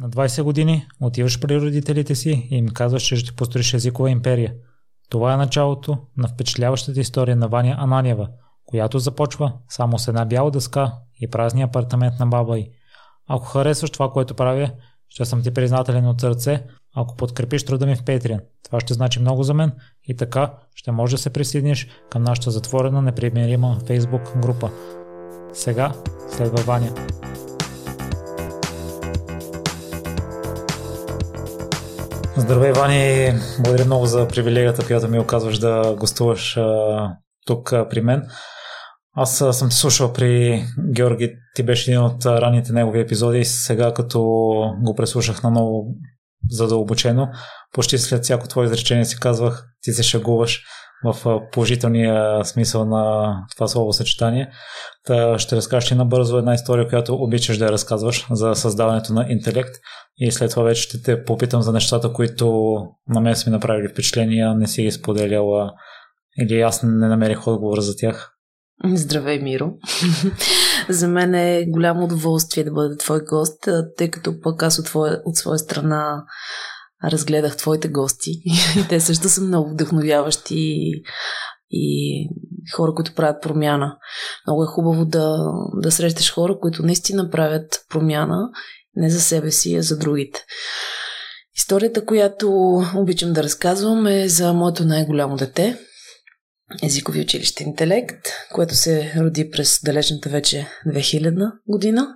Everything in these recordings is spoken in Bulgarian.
На 20 години отиваш при родителите си и им казваш, че ще построиш езикова империя. Това е началото на впечатляващата история на Ваня Ананиева, която започва само с една бяла дъска и празния апартамент на баба й. Ако харесваш това, което правя, ще съм ти признателен от сърце, ако подкрепиш труда ми в Patreon. Това ще значи много за мен и така ще можеш да се присъединиш към нашата затворена непримирима Facebook група. Сега следва Ваня. Здравей, Вани! Благодаря много за привилегията, която ми оказваш да гостуваш а, тук а, при мен. Аз съм те слушал при Георги, ти беше един от ранните негови епизоди сега като го преслушах на ново задълбочено, почти след всяко твое изречение си казвах, ти се шагуваш в положителния смисъл на това слово съчетание. Та ще разкажеш и набързо една история, която обичаш да я разказваш за създаването на интелект и след това вече ще те попитам за нещата, които на мен са ми направили впечатления, не си ги споделяла или аз не намерих отговор за тях. Здравей, Миро! За мен е голямо удоволствие да бъда твой гост, тъй като пък аз от, твоя, от своя страна разгледах твоите гости и те също са много вдъхновяващи и, хора, които правят промяна. Много е хубаво да, да срещаш хора, които наистина правят промяна не за себе си, а за другите. Историята, която обичам да разказвам е за моето най-голямо дете, езикови училище интелект, което се роди през далечната вече 2000 година.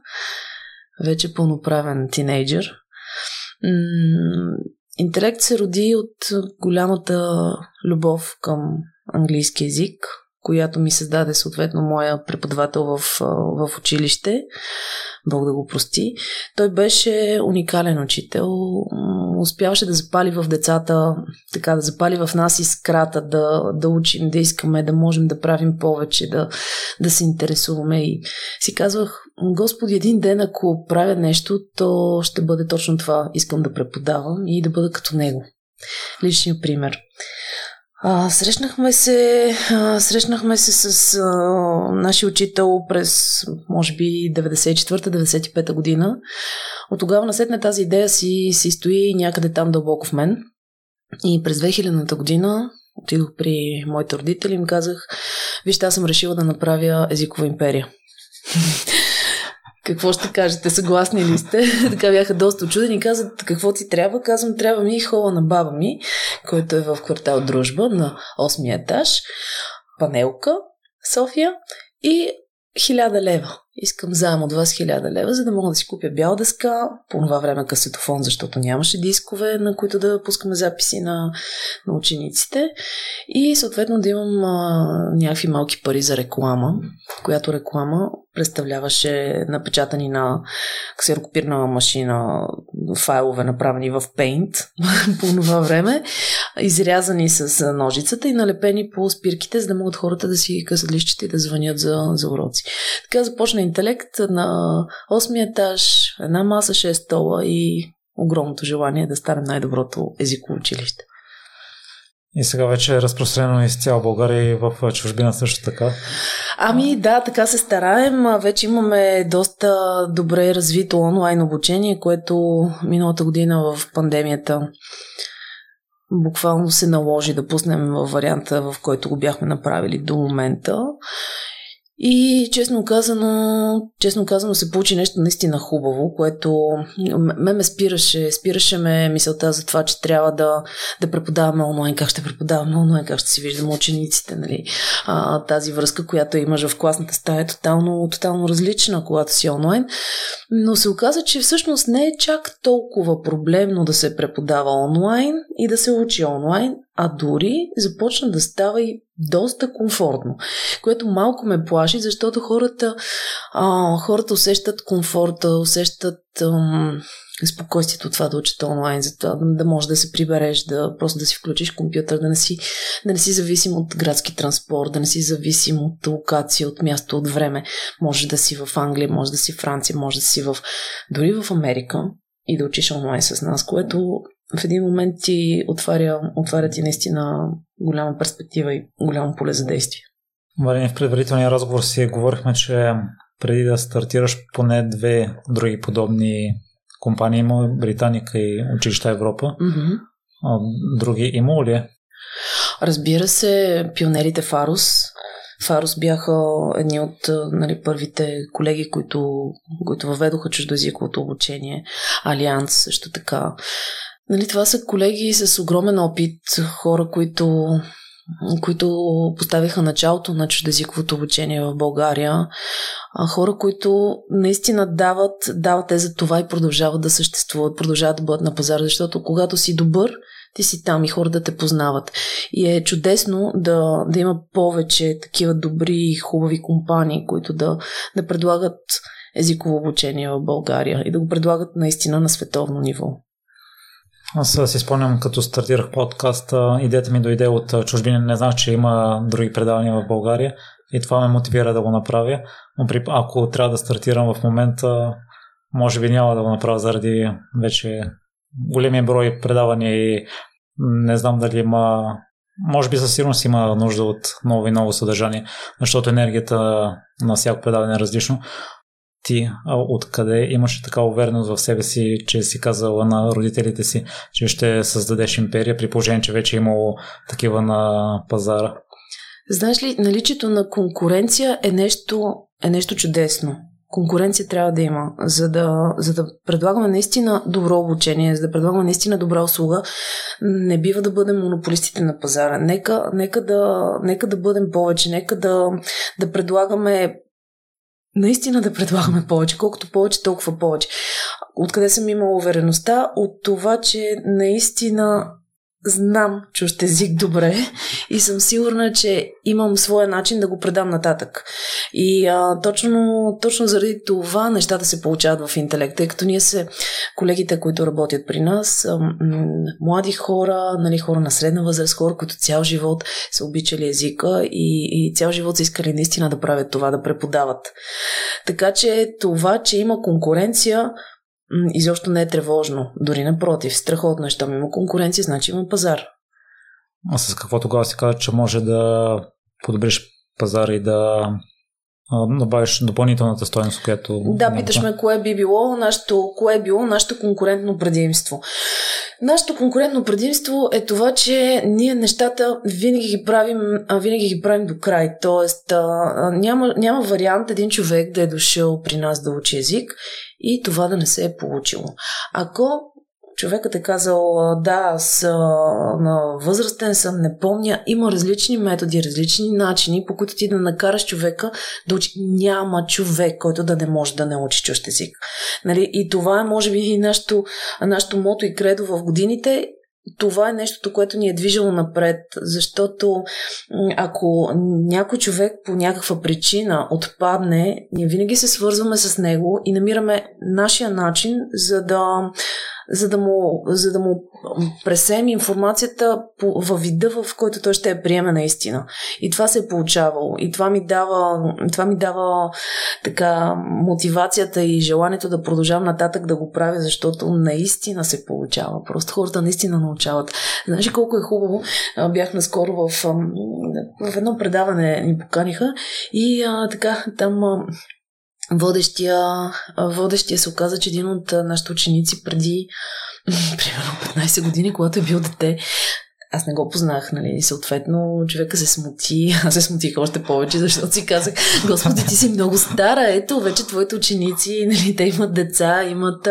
Вече пълноправен тинейджър. Интелект се роди от голямата любов към английски язик, която ми създаде съответно моя преподавател в, в училище. Бог да го прости. Той беше уникален учител. Успяваше да запали в децата, така да запали в нас искрата, да, да учим, да искаме, да можем да правим повече, да, да се интересуваме. И си казвах, Господи, един ден, ако правя нещо, то ще бъде точно това. Искам да преподавам и да бъда като него. Личният пример. А, срещнахме се, а, срещнахме се с а, нашия учител през, може би, 94-95 година. От тогава насетне тази идея си, си стои някъде там дълбоко в мен. И през 2000-та година отидох при моите родители и им казах, вижте, аз съм решила да направя езикова империя. Какво ще кажете? Съгласни ли сте? така бяха доста очудени. Казват, какво ти трябва? Казвам, трябва ми хола на баба ми, който е в квартал Дружба на 8 етаж, панелка, София и хиляда лева. Искам заем от вас хиляда лева, за да мога да си купя бял дъска, по това време касетофон, защото нямаше дискове, на които да пускаме записи на, на учениците и съответно да имам а, някакви малки пари за реклама, която реклама представляваше напечатани на ксерокопирна машина файлове, направени в Paint по това време, изрязани с ножицата и налепени по спирките, за да могат хората да си късат лищите и да звънят за, за уроци. Така започна интелект на 8 етаж, една маса, 6 стола и огромното желание да стане най-доброто езиково училище. И сега вече е разпространено из цяла България и в чужбина също така. Ами да, така се стараем. Вече имаме доста добре развито онлайн обучение, което миналата година в пандемията буквално се наложи да пуснем в варианта, в който го бяхме направили до момента. И честно казано, честно казано се получи нещо наистина хубаво, което ме ме спираше, спираше ме мисълта за това, че трябва да, да преподаваме онлайн, как ще преподаваме онлайн, как ще си виждаме учениците, нали? А, тази връзка, която имаш в класната стая е тотално, тотално различна, когато си онлайн. Но се оказа, че всъщност не е чак толкова проблемно да се преподава онлайн и да се учи онлайн, а дори започна да става и доста комфортно, което малко ме плаши, защото хората, а, хората усещат комфорта, усещат ам, спокойствието това да учат онлайн, за това да, можеш да се прибереш, да просто да си включиш компютър, да не си, да не си зависим от градски транспорт, да не си зависим от локация, от място, от време. Може да си в Англия, може да си в Франция, може да си в... дори в Америка и да учиш онлайн с нас, което в един момент ти отваря, отваря ти наистина голяма перспектива и голямо поле за действие. Марин, в предварителния разговор си говорихме, че преди да стартираш поне две други подобни компании има, Британика и училища Европа. Mm-hmm. А, други има ли? Е? Разбира се, пионерите Фарус. Фарус бяха едни от нали, първите колеги, които, които въведоха чуждоязиковото обучение. Алианс също така. Нали, това са колеги с огромен опит, хора, които които поставиха началото на чуждезиковото обучение в България. Хора, които наистина дават, дават те за това и продължават да съществуват, продължават да бъдат на пазара, защото когато си добър, ти си там и хора да те познават. И е чудесно да, да има повече такива добри и хубави компании, които да, да предлагат езиково обучение в България и да го предлагат наистина на световно ниво. Аз си спомням, като стартирах подкаста, идеята ми дойде от чужбина. Не знах, че има други предавания в България и това ме мотивира да го направя. Но при, ако трябва да стартирам в момента, може би няма да го направя заради вече големия брой предавания и не знам дали има може би със сигурност има нужда от ново и ново съдържание, защото енергията на всяко предаване е различно ти откъде имаш така увереност в себе си, че си казала на родителите си, че ще създадеш империя, при положение, че вече е имало такива на пазара? Знаеш ли, наличието на конкуренция е нещо, е нещо чудесно. Конкуренция трябва да има, за да, за да предлагаме наистина добро обучение, за да предлагаме наистина добра услуга. Не бива да бъдем монополистите на пазара. Нека, нека, да, нека да бъдем повече, нека да, да предлагаме наистина да предлагаме повече. Колкото повече, толкова повече. Откъде съм имала увереността? От това, че наистина знам чужд език добре и съм сигурна, че имам своя начин да го предам нататък. И а, точно, точно заради това нещата се получават в интелект, тъй като ние се, колегите, които работят при нас, са м- млади хора, нали, хора на средна възраст, хора, които цял живот са обичали езика и, и цял живот са искали наистина да правят това, да преподават. Така че това, че има конкуренция, изобщо не е тревожно. Дори напротив, страхотно е, щом има конкуренция, значи има пазар. А с какво тогава си казва, че може да подобриш пазара и да добавиш допълнителната стоеност, която... Да, питаш ме кое би било нашето, кое е било нашето конкурентно предимство. Нашето конкурентно предимство е това, че ние нещата винаги ги правим, винаги ги правим до край. Тоест, няма, няма вариант един човек да е дошъл при нас да учи език и това да не се е получило. Ако човекът е казал, да, аз на възрастен съм, не помня, има различни методи, различни начини, по които ти да накараш човека да учи. Няма човек, който да не може да научи чужд език. Нали? И това е, може би, и нашето, нашето мото и кредо в годините това е нещото, което ни е движило напред, защото ако някой човек по някаква причина отпадне, ние винаги се свързваме с него и намираме нашия начин, за да за да му, за да му пресем информацията по, във вида, в който той ще я приеме наистина. И това се е получавало. И това ми дава, това ми дава така мотивацията и желанието да продължавам нататък да го правя, защото наистина се получава. Просто хората наистина научават. Знаеш колко е хубаво? Бях наскоро в, в едно предаване ни поканиха и а, така там водещия, водещия се оказа, че един от нашите ученици преди примерно 15 години, когато е бил дете, аз не го познах, нали, съответно човека се смути, аз се смутих още повече, защото си казах, Господи, ти си много стара, ето, вече твоите ученици, нали, те имат деца, имат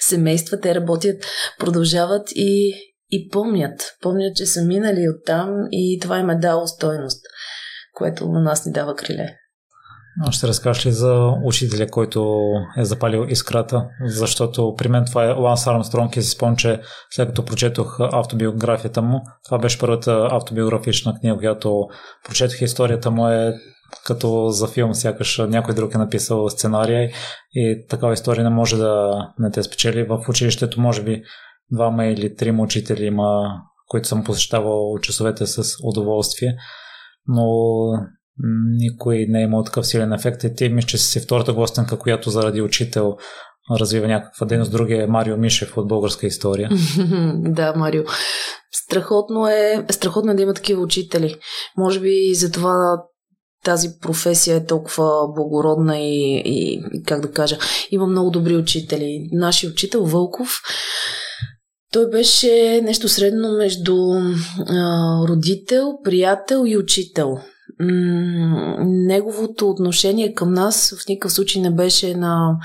семейства, те работят, продължават и, и помнят, помнят, че са минали оттам и това им е дало стойност, което на нас ни дава криле. Ще разкажеш ли за учителя, който е запалил искрата? Защото при мен това е Ланс Армстронг и си спомням, че след като прочетох автобиографията му, това беше първата автобиографична книга, която прочетох историята му е като за филм, сякаш някой друг е написал сценария и такава история не може да не те спечели. В училището може би двама или трима учители има, които съм посещавал часовете с удоволствие, но никой не е имал такъв силен ефект. И ти мисля, че си втората гостенка, която заради учител развива някаква дейност. Другия е Марио Мишев от българска история. да, Марио. Страхотно е, страхотно е да има такива учители. Може би за това тази професия е толкова благородна и, и, и как да кажа, има много добри учители. Нашия учител Вълков, той беше нещо средно между а, родител, приятел и учител неговото отношение към нас в никакъв случай не беше на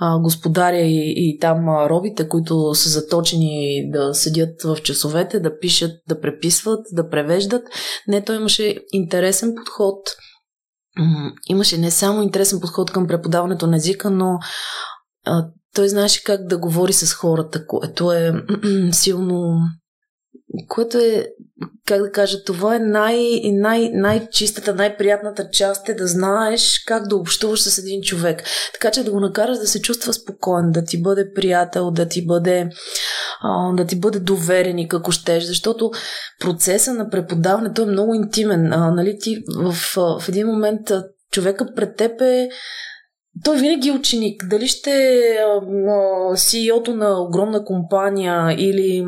а, господаря и, и там а, робите, които са заточени да седят в часовете, да пишат, да преписват, да превеждат. Не, той имаше интересен подход. Имаше не само интересен подход към преподаването на езика, но а, той знаеше как да говори с хората, което е силно което е, как да кажа, това е най, най, най-чистата, най-приятната част е да знаеш как да общуваш с един човек. Така че да го накараш да се чувства спокоен, да ти бъде приятел, да ти бъде, а, да ти бъде доверен и ако щеш, защото процеса на преподаването е много интимен. А, нали, ти в, в един момент човека пред теб е той винаги е ученик. Дали ще е CEO-то на огромна компания или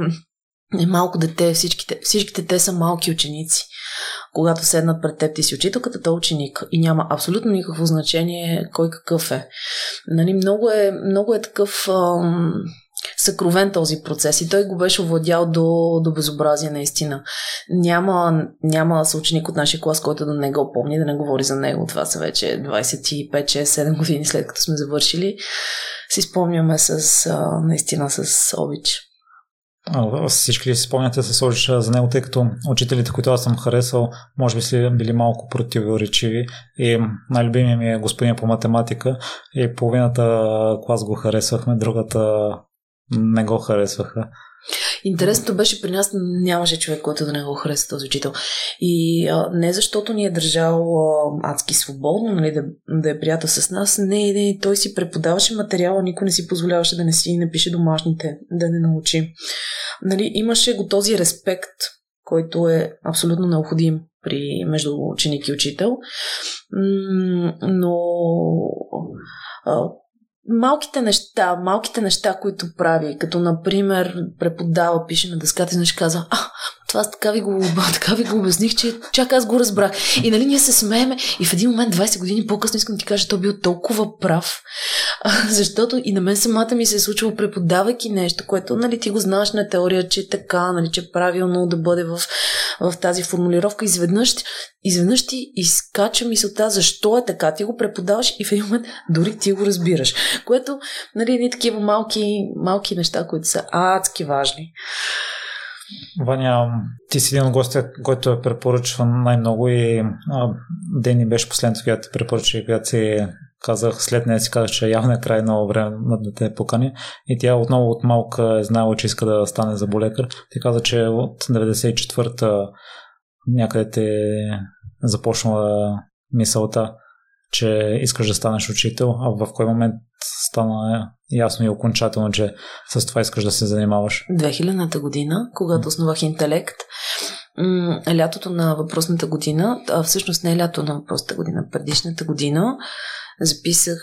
е малко дете, всичките, всичките те са малки ученици. Когато седнат пред теб, ти си учителката, то е ученик. И няма абсолютно никакво значение кой какъв е. Нали, много, е много е такъв ам, съкровен този процес и той го беше овладял до, до безобразие наистина. Няма, няма съученик от нашия клас, който да не го помни, да не говори за него. Това са вече 25-6-7 години след като сме завършили. Си спомняме с, а, наистина с обич. Всички си спомняте се сложиш за него, тъй като учителите, които аз съм харесал, може би си били малко противоречиви и най-любимият ми е господин по математика и половината клас го харесвахме, другата не го харесваха. Интересното беше при нас нямаше човек, който да не го хареса този учител. И а, не защото ни е държал а, адски свободно, нали, да, да е приятел с нас, не, не, той си преподаваше материала, никой не си позволяваше да не си напише домашните, да не научи. Нали, имаше го този респект, който е абсолютно необходим при между ученик и учител. Но малките неща, малките неща, които прави, като например преподава, пише на дъската и знаеш каза, а, това така ви го, така ви го обясних, че чак аз го разбрах. И нали ние се смееме и в един момент, 20 години по-късно искам да ти кажа, той бил толкова прав, защото и на мен самата ми се е случило преподавайки нещо, което нали ти го знаеш на теория, че е така, нали, че е правилно да бъде в, в тази формулировка. Изведнъж, изведнъж ти изкача мисълта защо е така. Ти го преподаваш и в един момент дори ти го разбираш. Което, нали, ни такива малки, малки неща, които са адски важни. Ваня, ти си един от гостя, който е препоръчван най-много и а, Дени беше последното, която те препоръча, когато си казах, след нея си казах, че явно е край ново време на дете покани и тя отново от малка е знаела, че иска да стане заболекар. Ти каза, че от 94-та някъде те започнала мисълта, че искаш да станеш учител, а в кой момент стана ясно и окончателно, че с това искаш да се занимаваш? 2000-та година, когато основах интелект, лятото на въпросната година, а всъщност не е лято на въпросната година, предишната година, записах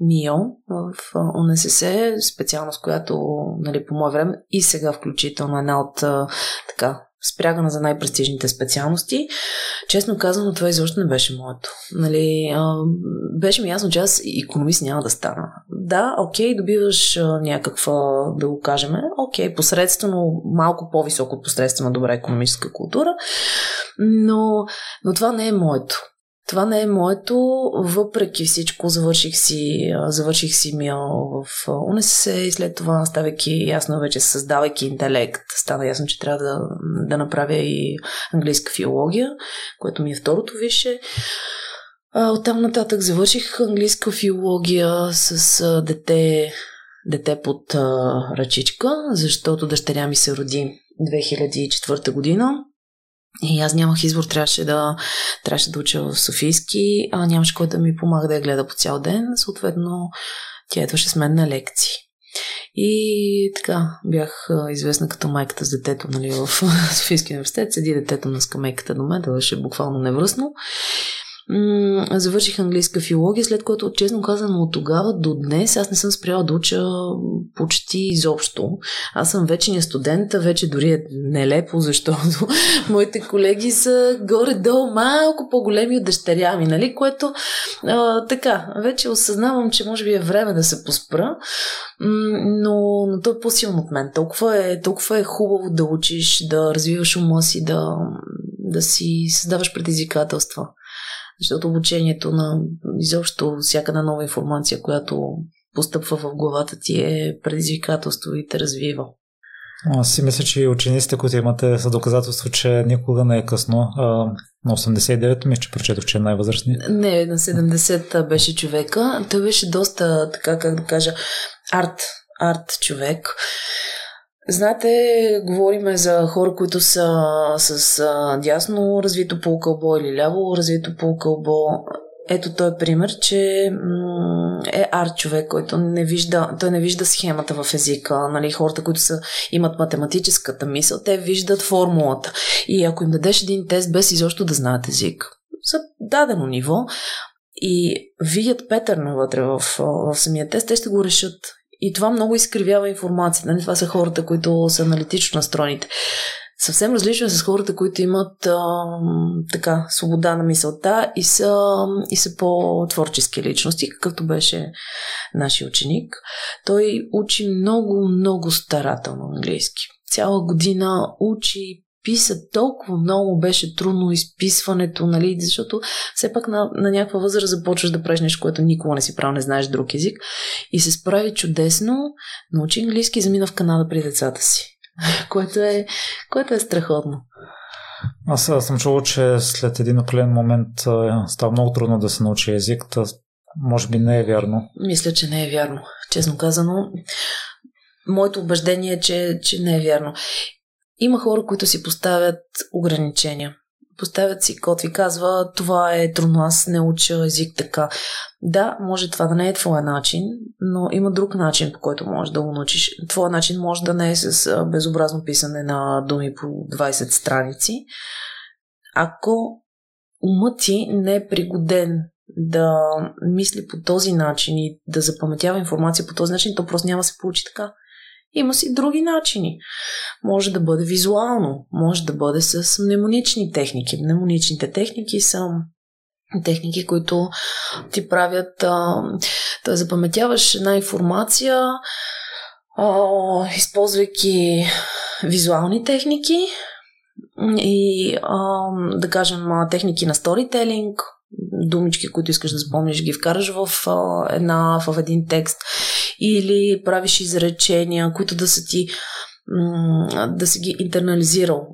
МИО в УНСС, специалност, която нали, по мое време и сега включително една от така спрягана за най-престижните специалности. Честно казано, това изобщо не беше моето. Нали, а, беше ми ясно, че аз економист няма да стана. Да, окей, добиваш някаква, да го кажем, окей, посредствено, малко по-високо от посредствено добра економическа култура, но, но това не е моето. Това не е моето, въпреки всичко завърших си, завърших си мио в УНСС и след това, ставайки ясно вече, създавайки интелект, стана ясно, че трябва да, да направя и английска филология, което ми е второто више. Оттам нататък завърших английска филология с дете, дете под ръчичка, защото дъщеря ми се роди 2004 година. И аз нямах избор, трябваше да, трябваше да уча в Софийски, а нямаше кой да ми помага да я гледа по цял ден. Съответно, тя идваше с мен на лекции. И така, бях известна като майката с детето нали, в Софийския университет. Седи детето на скамейката до мен, да беше буквално невръсно. Завърших английска филология, след което, честно казано, от тогава до днес аз не съм спряла да уча почти изобщо. Аз съм вече студент, вече дори е нелепо, защото моите колеги са горе-долу малко по-големи от дъщеря ми, нали? Което а, така, вече осъзнавам, че може би е време да се поспра, но, но то е по-силно от мен. Толкова е, толкова е хубаво да учиш, да развиваш ума си, да, да си създаваш предизвикателства. Защото обучението на изобщо всяка на нова информация, която постъпва в главата ти е предизвикателство и те развива. Аз си мисля, че учениците, които имате, са доказателство, че никога не е късно. А, на 89 ми че прочетох, че е най-възрастният. Не, на 70 беше човека. Той беше доста, така как да кажа, арт, арт човек. Знаете, говориме за хора, които са с дясно развито полукълбо или ляво развито полукълбо. Ето той е пример, че е арт човек, който не вижда, той не вижда схемата в езика. Нали, хората, които са, имат математическата мисъл, те виждат формулата. И ако им дадеш един тест без изобщо да знаят език, за дадено ниво, и видят петърна вътре в, в самия тест, те ще го решат. И това много изкривява информацията. Нали? Това са хората, които са аналитично настроените. Съвсем различно е с хората, които имат а, така свобода на мисълта и са, и са по-творчески личности, какъвто беше нашия ученик. Той учи много, много старателно английски. Цяла година учи, писа толкова много беше трудно изписването, нали, защото все пак на, на някаква възраст започваш да правиш нещо, което никога не си правил, не знаеш друг език и се справи чудесно, научи английски и замина в Канада при децата си, което е, което е страхотно. Аз съм чувал, че след един определен момент става много трудно да се научи език, та може би не е вярно. Мисля, че не е вярно. Честно казано, моето убеждение е, че, че не е вярно. Има хора, които си поставят ограничения. Поставят си код и казва, това е трудно, аз не уча език така. Да, може това да не е твоя начин, но има друг начин, по който можеш да го научиш. Твоя начин може да не е с безобразно писане на думи по 20 страници. Ако умът ти не е пригоден да мисли по този начин и да запаметява информация по този начин, то просто няма да се получи така. Има си други начини. Може да бъде визуално, може да бъде с мнемонични техники. Мнемоничните техники са техники, които ти правят да запаметяваш една информация, а, използвайки визуални техники и а, да кажем техники на сторителинг, думички, които искаш да запомниш, ги вкараш в, една, в един текст или правиш изречения, които да са ти да си ги интернализирал,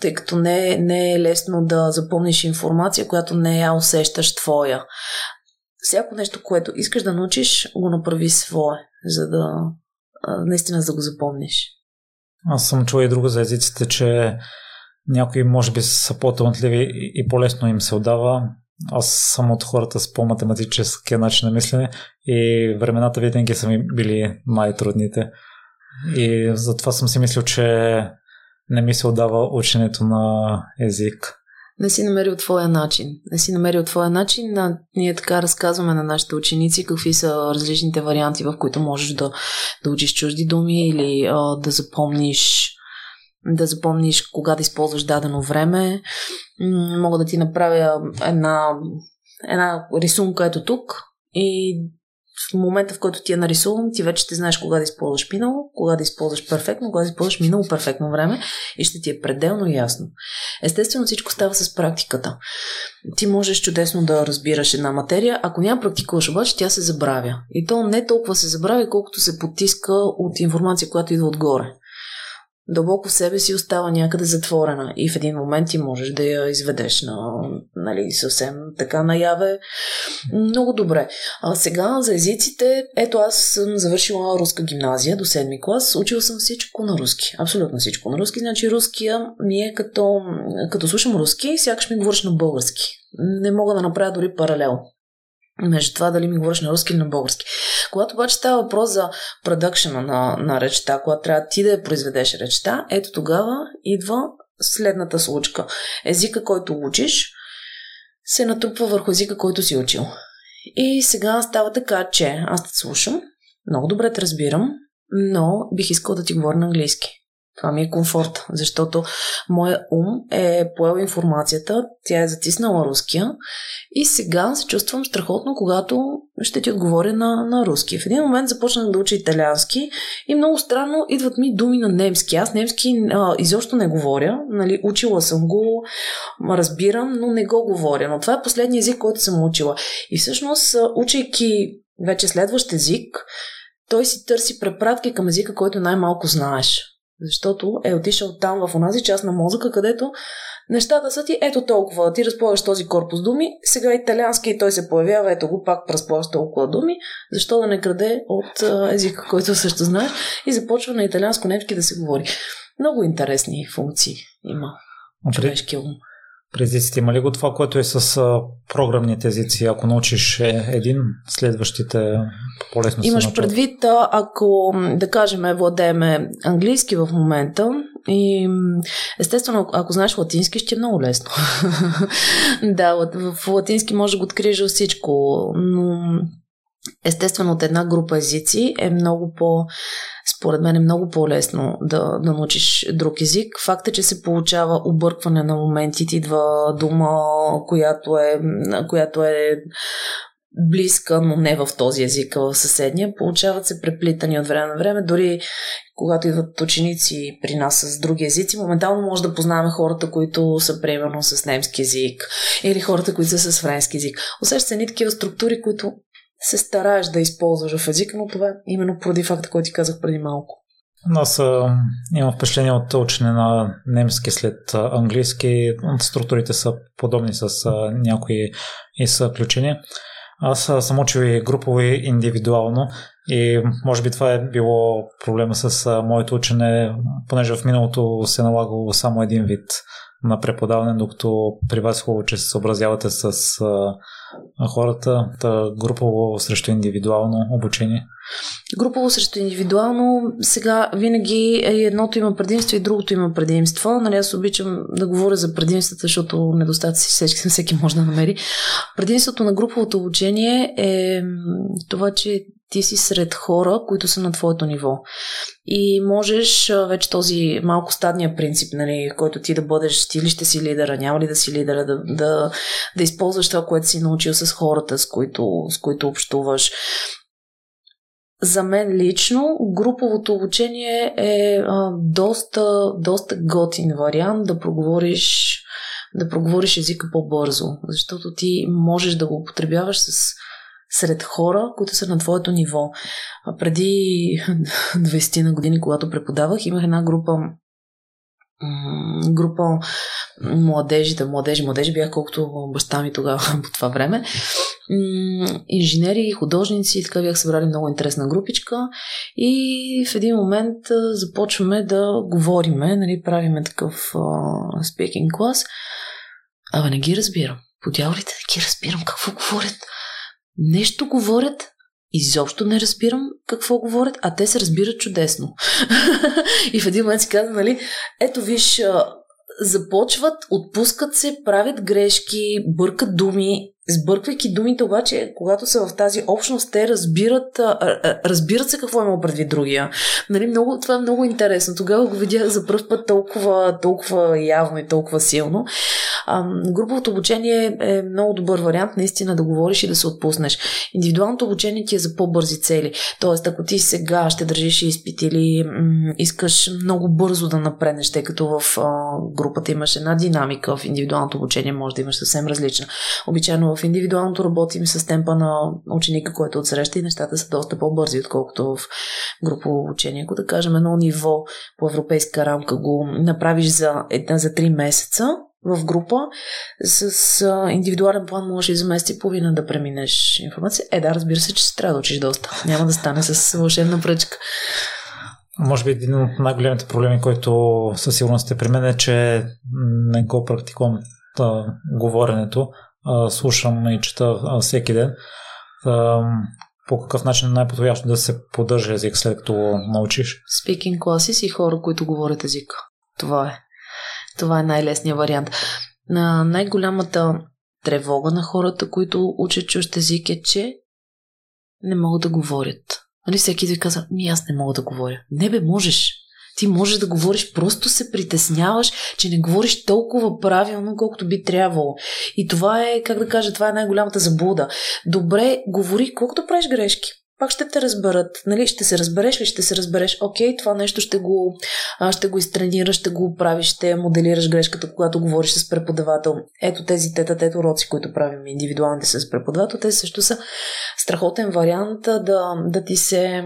тъй като не, не е лесно да запомниш информация, която не я усещаш твоя. Всяко нещо, което искаш да научиш, го направи свое, за да наистина за да го запомниш. Аз съм чул и друго за езиците, че някои може би са по-талантливи и по-лесно им се отдава, аз съм от хората с по-математическия начин на мислене и времената винаги са ми били най-трудните. И затова съм си мислил, че не ми се отдава ученето на език. Не си намерил твоя начин. Не си намерил твоя начин. А, ние така разказваме на нашите ученици какви са различните варианти, в които можеш да, да учиш чужди думи или а, да запомниш да запомниш кога да използваш дадено време. Мога да ти направя една, една рисунка ето тук и в момента, в който ти я нарисувам, ти вече ще знаеш кога да използваш минало, кога да използваш перфектно, кога да използваш минало перфектно време и ще ти е пределно ясно. Естествено, всичко става с практиката. Ти можеш чудесно да разбираш една материя, ако няма практикуваш обаче, тя се забравя. И то не толкова се забравя, колкото се потиска от информация, която идва отгоре дълбоко в себе си остава някъде затворена и в един момент ти можеш да я изведеш на, нали, съвсем така наяве. Много добре. А сега за езиците, ето аз съм завършила руска гимназия до 7 клас, учила съм всичко на руски. Абсолютно всичко на руски. Значи руския ми е като, като слушам руски, сякаш ми говориш на български. Не мога да направя дори паралел между това дали ми говориш на руски или на български. Когато обаче става въпрос за продъкшена на, на речта, когато трябва ти да я произведеш речта, ето тогава идва следната случка. Езика, който учиш, се натрупва върху езика, който си учил. И сега става така, че аз те слушам, много добре те разбирам, но бих искал да ти говоря на английски. Това ми е комфорт, защото моя ум е поел информацията, тя е затиснала руския и сега се чувствам страхотно, когато ще ти отговоря на, на руски. В един момент започнах да уча италиански и много странно идват ми думи на немски. Аз немски а, изобщо не говоря, нали, учила съм го, разбирам, но не го говоря. Но това е последния език, който съм учила. И всъщност, учейки вече следващ език, той си търси препратки към езика, който най-малко знаеш. Защото е отишъл там в онази част на мозъка, където нещата са ти ето толкова. Ти разполагаш този корпус думи, сега италиански и той се появява, ето го пак разполагаш толкова думи. Защо да не краде от езика, който също знаеш? И започва на италианско-немски да се говори. Много интересни функции има човешкия ум. През езиците има ли го това, което е с а, програмните езици? Ако научиш е, един, следващите по-лесно Имаш се предвид, ако да кажем владееме английски в момента и естествено, ако знаеш латински, ще е много лесно. да, в латински може да го откриеш всичко, но естествено от една група езици е много по според мен е много по-лесно да, да научиш друг език. Факта, че се получава объркване на моментите, идва дума, която е, която е близка, но не в този език, а в съседния. Получават се преплитани от време на време. Дори когато идват ученици при нас с други езици, моментално може да познаваме хората, които са примерно с немски език или хората, които са с френски език. Усещат се едни такива структури, които се стараеш да използваш в езика, но това е именно поради факта, който ти казах преди малко. Аз имам впечатление от учене на немски след английски. Структурите са подобни с а, някои изключения. Аз съм учил и групово и индивидуално и може би това е било проблема с моето учене, понеже в миналото се налагало само един вид на преподаване, докато при вас хубаво, че се съобразявате с а, хората, та групово срещу индивидуално обучение? Групово срещу индивидуално, сега винаги едното има предимство и другото има предимство. Нали, аз обичам да говоря за предимствата, защото недостатъци всеки, всеки може да намери. Предимството на груповото обучение е това, че ти си сред хора, които са на твоето ниво. И можеш вече този малко стадния принцип, нали, който ти да бъдеш, ти си лидера, няма ли да си лидера, да, да, да използваш това, което си научил с хората, с които, с които общуваш. За мен лично груповото обучение е а, доста, доста готин вариант да проговориш да проговориш езика по-бързо, защото ти можеш да го употребяваш с сред хора, които са на твоето ниво. Преди 20 на години, когато преподавах, имах една група група младежите, младежи, младежи бях колкото баща ми тогава по това време. Инженери, художници, така бях събрали много интересна групичка и в един момент започваме да говориме, нали, правиме такъв uh, клас. Абе, не ги разбирам. Подявалите да ги разбирам какво говорят нещо говорят, изобщо не разбирам какво говорят, а те се разбират чудесно. и в един момент си казвам, нали, ето виж, започват, отпускат се, правят грешки, бъркат думи, Сбърквайки думите, обаче, когато са в тази общност, те разбират, разбират се какво има предвид другия. Нали, много, това е много интересно. Тогава го видях за първ път толкова, толкова явно и толкова силно. А, груповото обучение е много добър вариант наистина да говориш и да се отпуснеш. Индивидуалното обучение ти е за по-бързи цели. Тоест, ако ти сега ще държиш изпит или м- искаш много бързо да напреднеш, тъй като в а, групата имаш една динамика, в индивидуалното обучение може да имаш съвсем различна. Обичайно в индивидуалното работим с темпа на ученика, който отсреща и нещата са доста по-бързи, отколкото в групово обучение. Ако да кажем едно ниво по европейска рамка го направиш за, една, за 3 месеца, в група, с а, индивидуален план може и за месец и половина да преминеш информация. Е, да, разбира се, че се трябва да учиш доста. Няма да стане с вълшебна пръчка. Може би един от най-големите проблеми, който със сигурност е при мен е, че не го практикувам говоренето слушам и чета всеки ден. По какъв начин е най-подходящо да се поддържа език след като научиш? Speaking classes и хора, които говорят език. Това е. Това е най-лесният вариант. На най-голямата тревога на хората, които учат чужд език е, че не могат да говорят. Нали всеки да казва, ми аз не мога да говоря. Не бе, можеш. Ти можеш да говориш, просто се притесняваш, че не говориш толкова правилно, колкото би трябвало. И това е, как да кажа, това е най-голямата заблуда. Добре, говори, колкото правиш грешки пак ще те разберат. Нали, ще се разбереш ли? Ще се разбереш. Окей, това нещо ще го, ще го изтренираш, ще го правиш, ще моделираш грешката, когато говориш с преподавател. Ето тези тета-тет уроци, които правим индивидуалните с преподавател, те също са страхотен вариант да, да ти се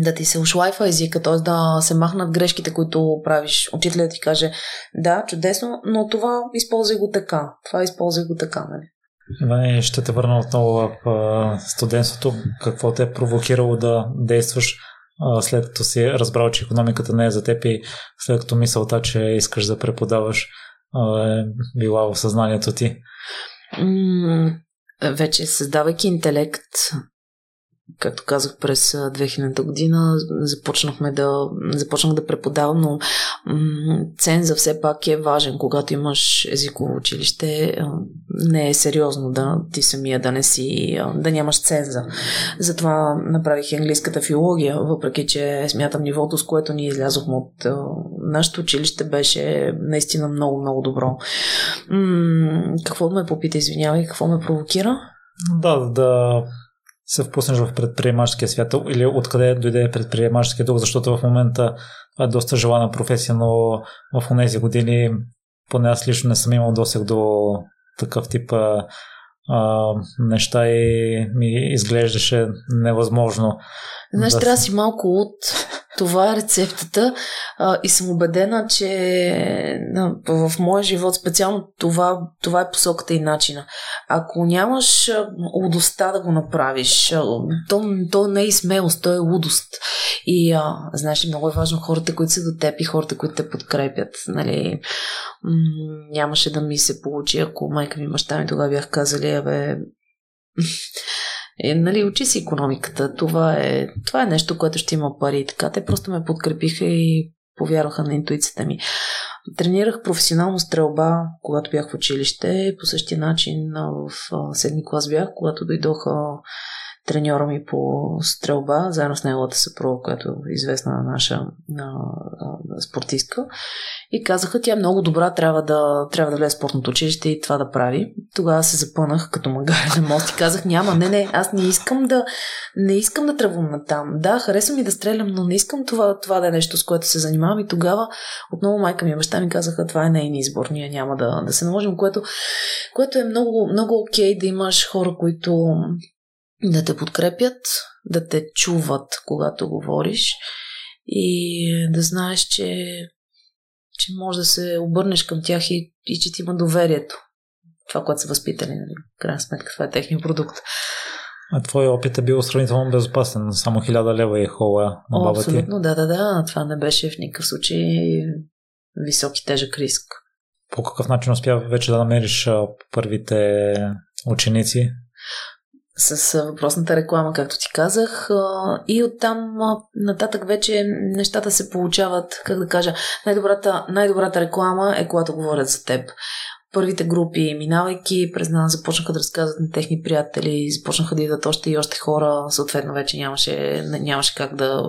да ти се ушлайфа езика, т.е. да се махнат грешките, които правиш. Учителят ти каже, да, чудесно, но това използвай го така. Това използвай го така, нали? Ще те върна отново в студентството. Какво те е провокирало да действаш след като си разбрал, че економиката не е за теб и след като мисълта, че искаш да преподаваш е била в съзнанието ти? вече създавайки интелект, както казах, през 2000 година започнахме да, започнах да преподавам, но ценза все пак е важен. Когато имаш езиково училище, не е сериозно да ти самия да не си, да нямаш ценза. Затова направих английската филология, въпреки че смятам нивото, с което ние излязохме от нашето училище, беше наистина много, много добро. Какво ме попита, извинявай, какво ме провокира? Да, да се впуснеш в предприемаческия свят или откъде дойде предприемаческия дух, защото в момента е доста желана професия, но в тези години поне аз лично не съм имал досег до такъв тип а, а, неща и ми изглеждаше невъзможно. Знаеш, да... трябва да си малко от това е рецептата а, и съм убедена, че в моя живот специално това, това е посоката и начина. Ако нямаш лудостта да го направиш, то, то не е смелост, то е лудост. И а, знаеш, много е важно хората, които са до теб и хората, които те подкрепят. Нали, м- нямаше да ми се получи, ако майка ми и баща ми тогава бях казали, абе, е, нали, учи си економиката. Това е, това е нещо, което ще има пари. Така те просто ме подкрепиха и повярваха на интуицията ми. Тренирах професионално стрелба, когато бях в училище. По същия начин в седми клас бях, когато дойдоха треньора ми по стрелба, заедно с неговата съпруга, която е известна наша на, на спортистка. И казаха, тя е много добра, трябва да, трябва да влезе в спортното училище и това да прави. Тогава се запънах като магаре на мост и казах, няма, не, не, аз не искам да, не искам да тръгвам на там. Да, харесвам и да стрелям, но не искам това, това да е нещо, с което се занимавам. И тогава отново майка ми и баща ми казаха, това е нейни избор, ние няма да, да се наложим, което, което е много, много окей да имаш хора, които да те подкрепят, да те чуват, когато говориш и да знаеш, че, че може да се обърнеш към тях и, и че ти има доверието. Това, което са възпитали, нали? крайна сметка, това е техния продукт. А твой опит е бил сравнително безопасен. Само хиляда лева е хола на баба Абсолютно, да, да, да. Това не беше в никакъв случай високи тежък риск. По какъв начин успя вече да намериш първите ученици? С въпросната реклама, както ти казах. И оттам нататък вече нещата се получават, как да кажа, най-добрата, най-добрата реклама е когато говорят за теб първите групи, минавайки през нас, започнаха да разказват на техни приятели, започнаха да идват още и още хора, съответно вече нямаше, нямаше как да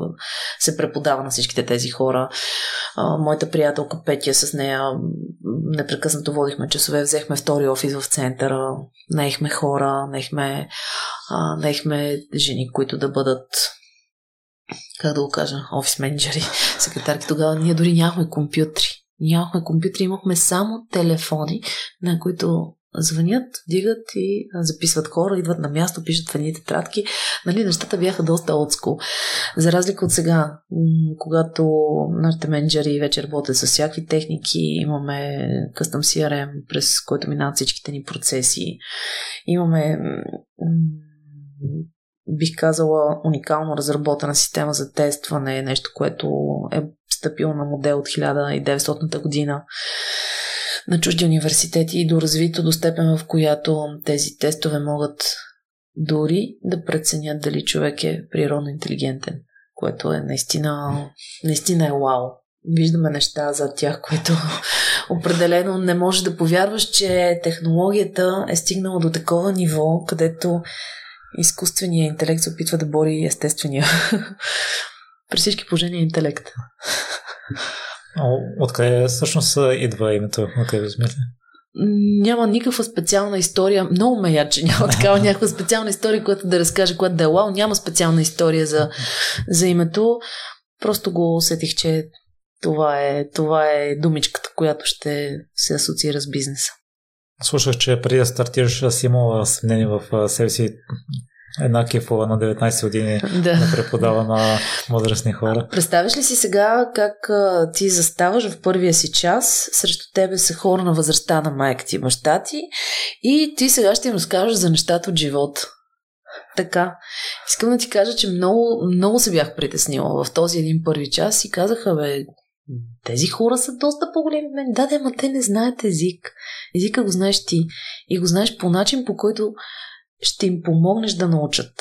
се преподава на всичките тези хора. моята приятелка Петя с нея непрекъснато водихме часове, взехме втори офис в центъра, наехме хора, наехме, наехме жени, които да бъдат как да го кажа, офис менеджери, секретарки. Тогава ние дори нямахме компютри нямахме компютри, имахме само телефони, на които звънят, дигат и записват хора, идват на място, пишат в едни тетрадки. Нали, нещата бяха доста отско. За разлика от сега, когато нашите менеджери вече работят с всякакви техники, имаме къстъм CRM, през който минават всичките ни процеси. Имаме бих казала, уникално разработена система за тестване, нещо, което е стъпил на модел от 1900 година на чужди университети и доразвито до степен, в която тези тестове могат дори да преценят дали човек е природно интелигентен, което е наистина, наистина е вау. Виждаме неща за тях, които определено не можеш да повярваш, че технологията е стигнала до такова ниво, където изкуственият интелект се опитва да бори естествения. При всички положения интелект. Откъде всъщност идва името? Откъде измисля? Няма никаква специална история. Много ме я, че няма такава някаква специална история, която да разкаже, която да е вау. Няма специална история за, за името. Просто го усетих, че това е, това е думичката, която ще се асоциира с бизнеса. Слушах, че преди да стартираш си имала съмнение в себе си една кефова на 19 години да. да преподава на възрастни хора. Представяш ли си сега как а, ти заставаш в първия си час, срещу тебе са хора на възрастта на майка ти и баща ти и ти сега ще им разкажеш за нещата от живота. Така. Искам да ти кажа, че много, много се бях притеснила в този един първи час и казаха, бе, тези хора са доста по-големи от мен. Да, да, ама те не знаят език. Езика го знаеш ти. И го знаеш по начин, по който ще им помогнеш да научат.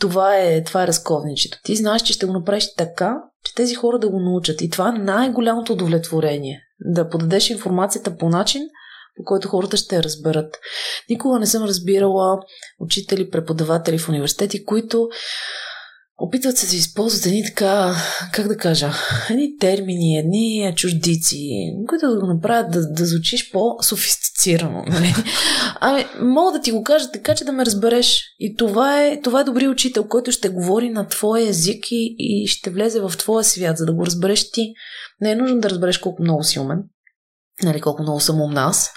Това е, това е разковничето. Ти знаеш, че ще го направиш така, че тези хора да го научат. И това е най-голямото удовлетворение. Да подадеш информацията по начин, по който хората ще я разберат. Никога не съм разбирала учители, преподаватели в университети, които опитват се да използват едни така, как да кажа, едни термини, едни чуждици, които да го направят да, да звучиш по-софистицирано. Нали? Ами, мога да ти го кажа така, че да ме разбереш. И това е, това е добри учител, който ще говори на твоя език и, и ще влезе в твоя свят, за да го разбереш ти. Не е нужно да разбереш колко много си умен, нали, колко много съм умна аз.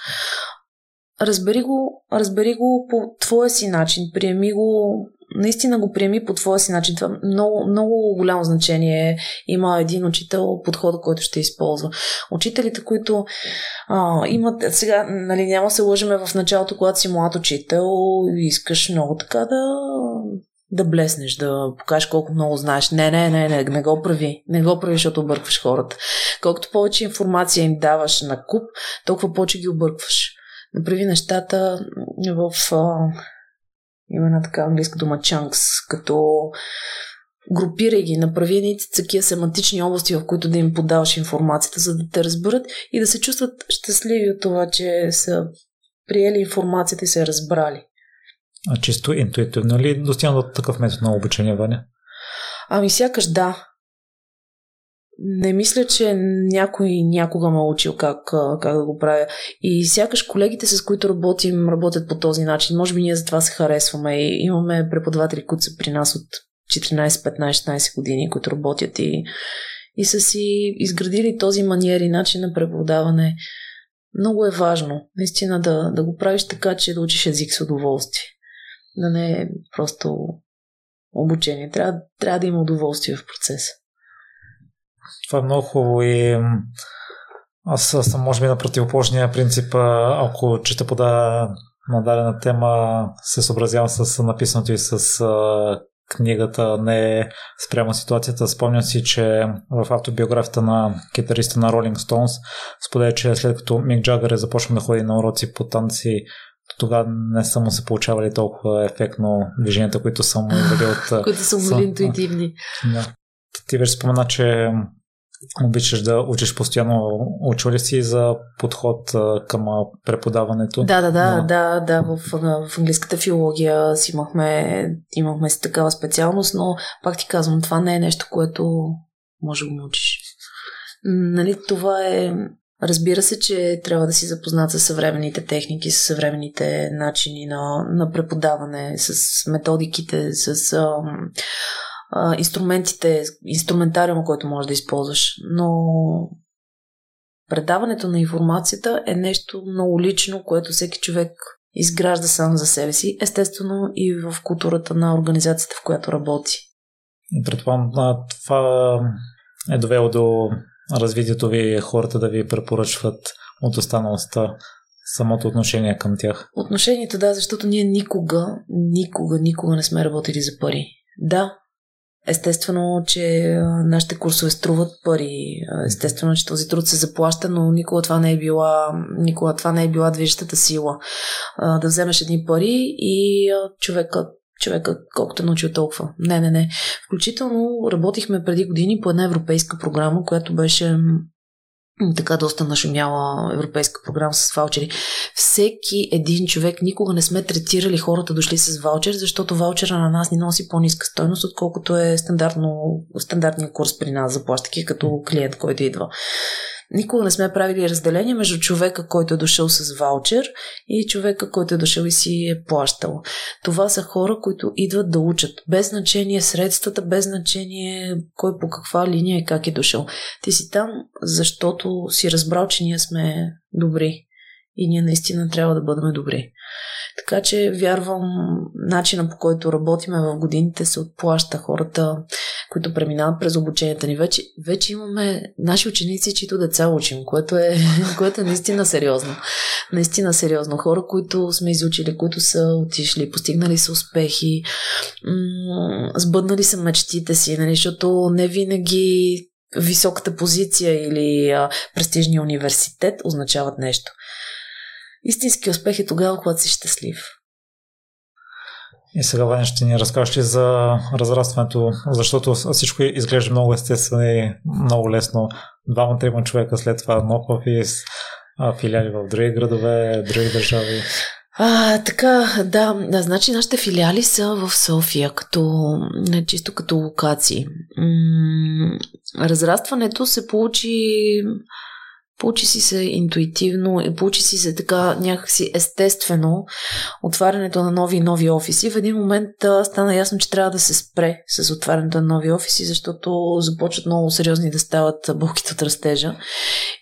Разбери го, разбери го по твоя си начин, приеми го наистина го приеми по твоя си начин. Това много, много голямо значение има един учител, подхода, който ще използва. Учителите, които а, имат, сега, нали, няма се лъжеме в началото, когато си млад учител, искаш много така да да блеснеш, да покажеш колко много знаеш. Не, не, не, не, не го прави. Не го прави, защото объркваш хората. Колкото повече информация им даваш на куп, толкова повече ги объркваш. Направи нещата в има една така английска дума chunks, като групирай ги, направи едни такива семантични области, в които да им подаваш информацията, за да те разберат и да се чувстват щастливи от това, че са приели информацията и се разбрали. А чисто интуитивно ли достигна до такъв метод на обучение, Ваня? Ами сякаш да. Не мисля, че някой някога ме е учил как, как да го правя. И сякаш колегите, с които работим, работят по този начин. Може би ние за това се харесваме. И имаме преподаватели, които са при нас от 14, 15, 16 години, които работят и, и са си изградили този маниер и начин на преподаване. Много е важно, наистина, да, да го правиш така, че да учиш език с удоволствие. Да не е просто обучение. Трябва, трябва да има удоволствие в процеса. Това е много хубаво и аз съм може би на противоположния принцип, ако чета по на дадена тема, се съобразявам с написаното и с книгата, не спрямо ситуацията. Спомням си, че в автобиографията на китариста на Rolling Stones споделя, че след като Мик Джагър е започнал да ходи на уроци по танци, тогава не са му се получавали толкова ефектно движенията, които са му от... които са му интуитивни. Да. Ти вече спомена, че обичаш да учиш постоянно. Учили си за подход към преподаването? Да, да, да, но... да, да. В, в английската филология си имахме, имахме си такава специалност, но пак ти казвам, това не е нещо, което може да научиш. Нали, това е Разбира се, че трябва да си запознат с съвременните техники, с съвременните начини на, на преподаване, с методиките, с а, инструментите, инструментариума, който можеш да използваш. Но предаването на информацията е нещо много лично, което всеки човек изгражда сам за себе си, естествено и в културата на организацията, в която работи. Предполагам, това е довело до развитието ви хората да ви препоръчват от останалостта самото отношение към тях? Отношението, да, защото ние никога, никога, никога не сме работили за пари. Да, Естествено, че нашите курсове струват пари. Естествено, че този труд се заплаща, но никога това не е била, никога това не е била движещата сила. Да вземеш едни пари и човека човека колкото е научил толкова. Не, не, не. Включително работихме преди години по една европейска програма, която беше така доста нашумяла европейска програма с ваучери. Всеки един човек, никога не сме третирали хората дошли с ваучер, защото ваучера на нас ни носи по-ниска стойност, отколкото е стандартно, стандартния курс при нас, заплащайки като клиент, който идва. Никога не сме правили разделение между човека, който е дошъл с ваучер и човека, който е дошъл и си е плащал. Това са хора, които идват да учат. Без значение средствата, без значение кой по каква линия и как е дошъл. Ти си там, защото си разбрал, че ние сме добри. И ние наистина трябва да бъдем добри. Така че вярвам, начина по който работиме в годините се отплаща хората, които преминават през обученията ни. Вече, вече имаме наши ученици, чието деца учим, което е, което е наистина сериозно. Наистина сериозно. Хора, които сме изучили, които са отишли, постигнали са успехи, м- сбъднали са мечтите си, нали, защото не винаги високата позиция или а, престижния университет означават нещо. Истински успех е тогава, когато си щастлив. И сега, Ваня, ще ни разкажеш ли за разрастването, защото всичко изглежда много естествено и много лесно. Двама-трима човека след това нов офис, филиали в други градове, други държави. А, така, да, да, значи нашите филиали са в София, като, чисто като локации. М- разрастването се получи Получи си се интуитивно, и получи си се така някакси естествено отварянето на нови и нови офиси. В един момент а, стана ясно, че трябва да се спре с отварянето на нови офиси, защото започват много сериозни да стават болките от растежа.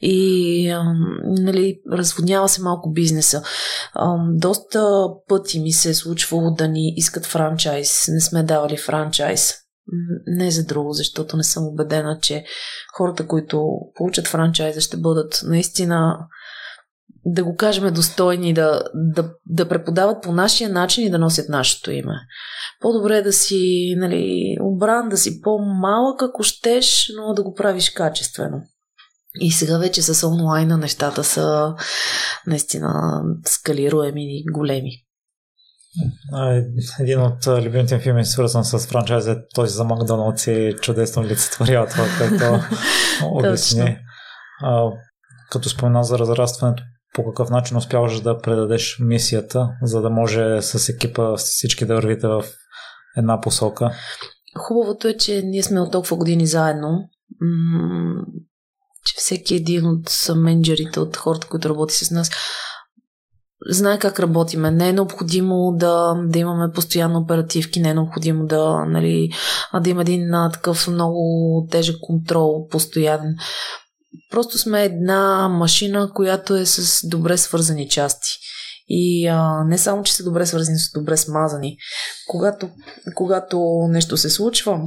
И а, нали, разводнява се малко бизнеса. А, доста пъти ми се е случвало да ни искат франчайз. Не сме давали франчайз не за друго, защото не съм убедена, че хората, които получат франчайза, ще бъдат наистина да го кажем достойни, да, да, да преподават по нашия начин и да носят нашето име. По-добре е да си нали, обран, да си по-малък, ако щеш, но да го правиш качествено. И сега вече с онлайна нещата са наистина скалируеми и големи. Един от любимите филми, свързан с франчайза, този за Макдоналдс и чудесно лицетворява това, което обясни. Като спомена за разрастването, по какъв начин успяваш да предадеш мисията, за да може с екипа всички да вървите в една посока? Хубавото е, че ние сме от толкова години заедно, че всеки един от менеджерите, от хората, които работи с нас, знае как работиме. Не е необходимо да, да имаме постоянно оперативки, не е необходимо да, нали, да има един а, такъв много тежък контрол, постоянен. Просто сме една машина, която е с добре свързани части. И а, не само, че са добре свързани, са добре смазани. Когато, когато нещо се случва,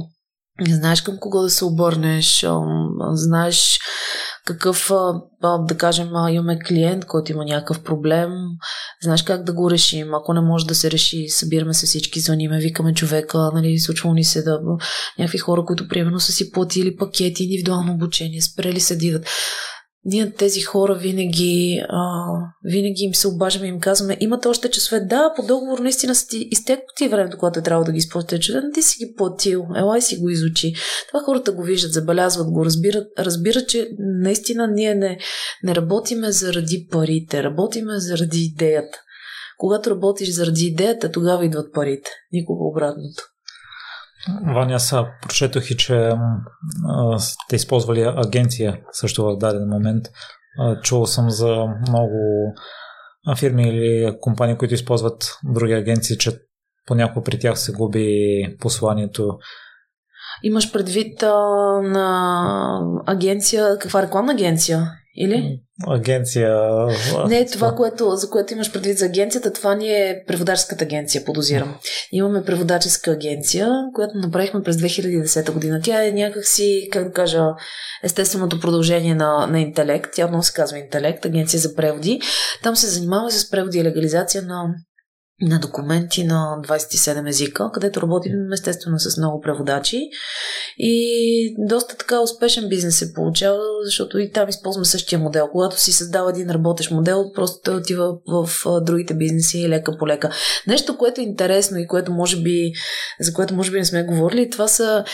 знаеш към кого да се обърнеш, знаеш какъв, да кажем, имаме клиент, който има някакъв проблем, знаеш как да го решим. Ако не може да се реши, събираме се всички, звъниме, викаме човека, нали, случва ни се да някакви хора, които примерно са си платили пакети, индивидуално обучение, спрели се дидат ние тези хора винаги, а, винаги им се обаждаме и им казваме, имате още часове. Да, по договор наистина си изтекло ти времето, когато е трябва да ги изплатите. Че ти си ги платил, елай си го изучи. Това хората го виждат, забелязват го, разбират, разбират че наистина ние не, не работиме заради парите, работиме заради идеята. Когато работиш заради идеята, тогава идват парите. Никога обратното. Ваня, са прочетох и, че сте използвали агенция също в даден момент. А, чувал съм за много фирми или компании, които използват други агенции, че понякога при тях се губи посланието. Имаш предвид а, на агенция, каква рекламна агенция? Или? Агенция. Не, това, което, за което имаш предвид за агенцията, това ни е преводаческата агенция, подозирам. Имаме преводаческа агенция, която направихме през 2010 година. Тя е някакси, как да кажа, естественото продължение на, на интелект. Тя отново се казва интелект, агенция за преводи. Там се занимава с преводи и легализация на на документи на 27 езика, където работим естествено с много преводачи и доста така успешен бизнес се получава, защото и там използваме същия модел. Когато си създава един работещ модел, просто той отива в другите бизнеси лека по лека. Нещо, което е интересно и което може би, за което може би не сме говорили, това са...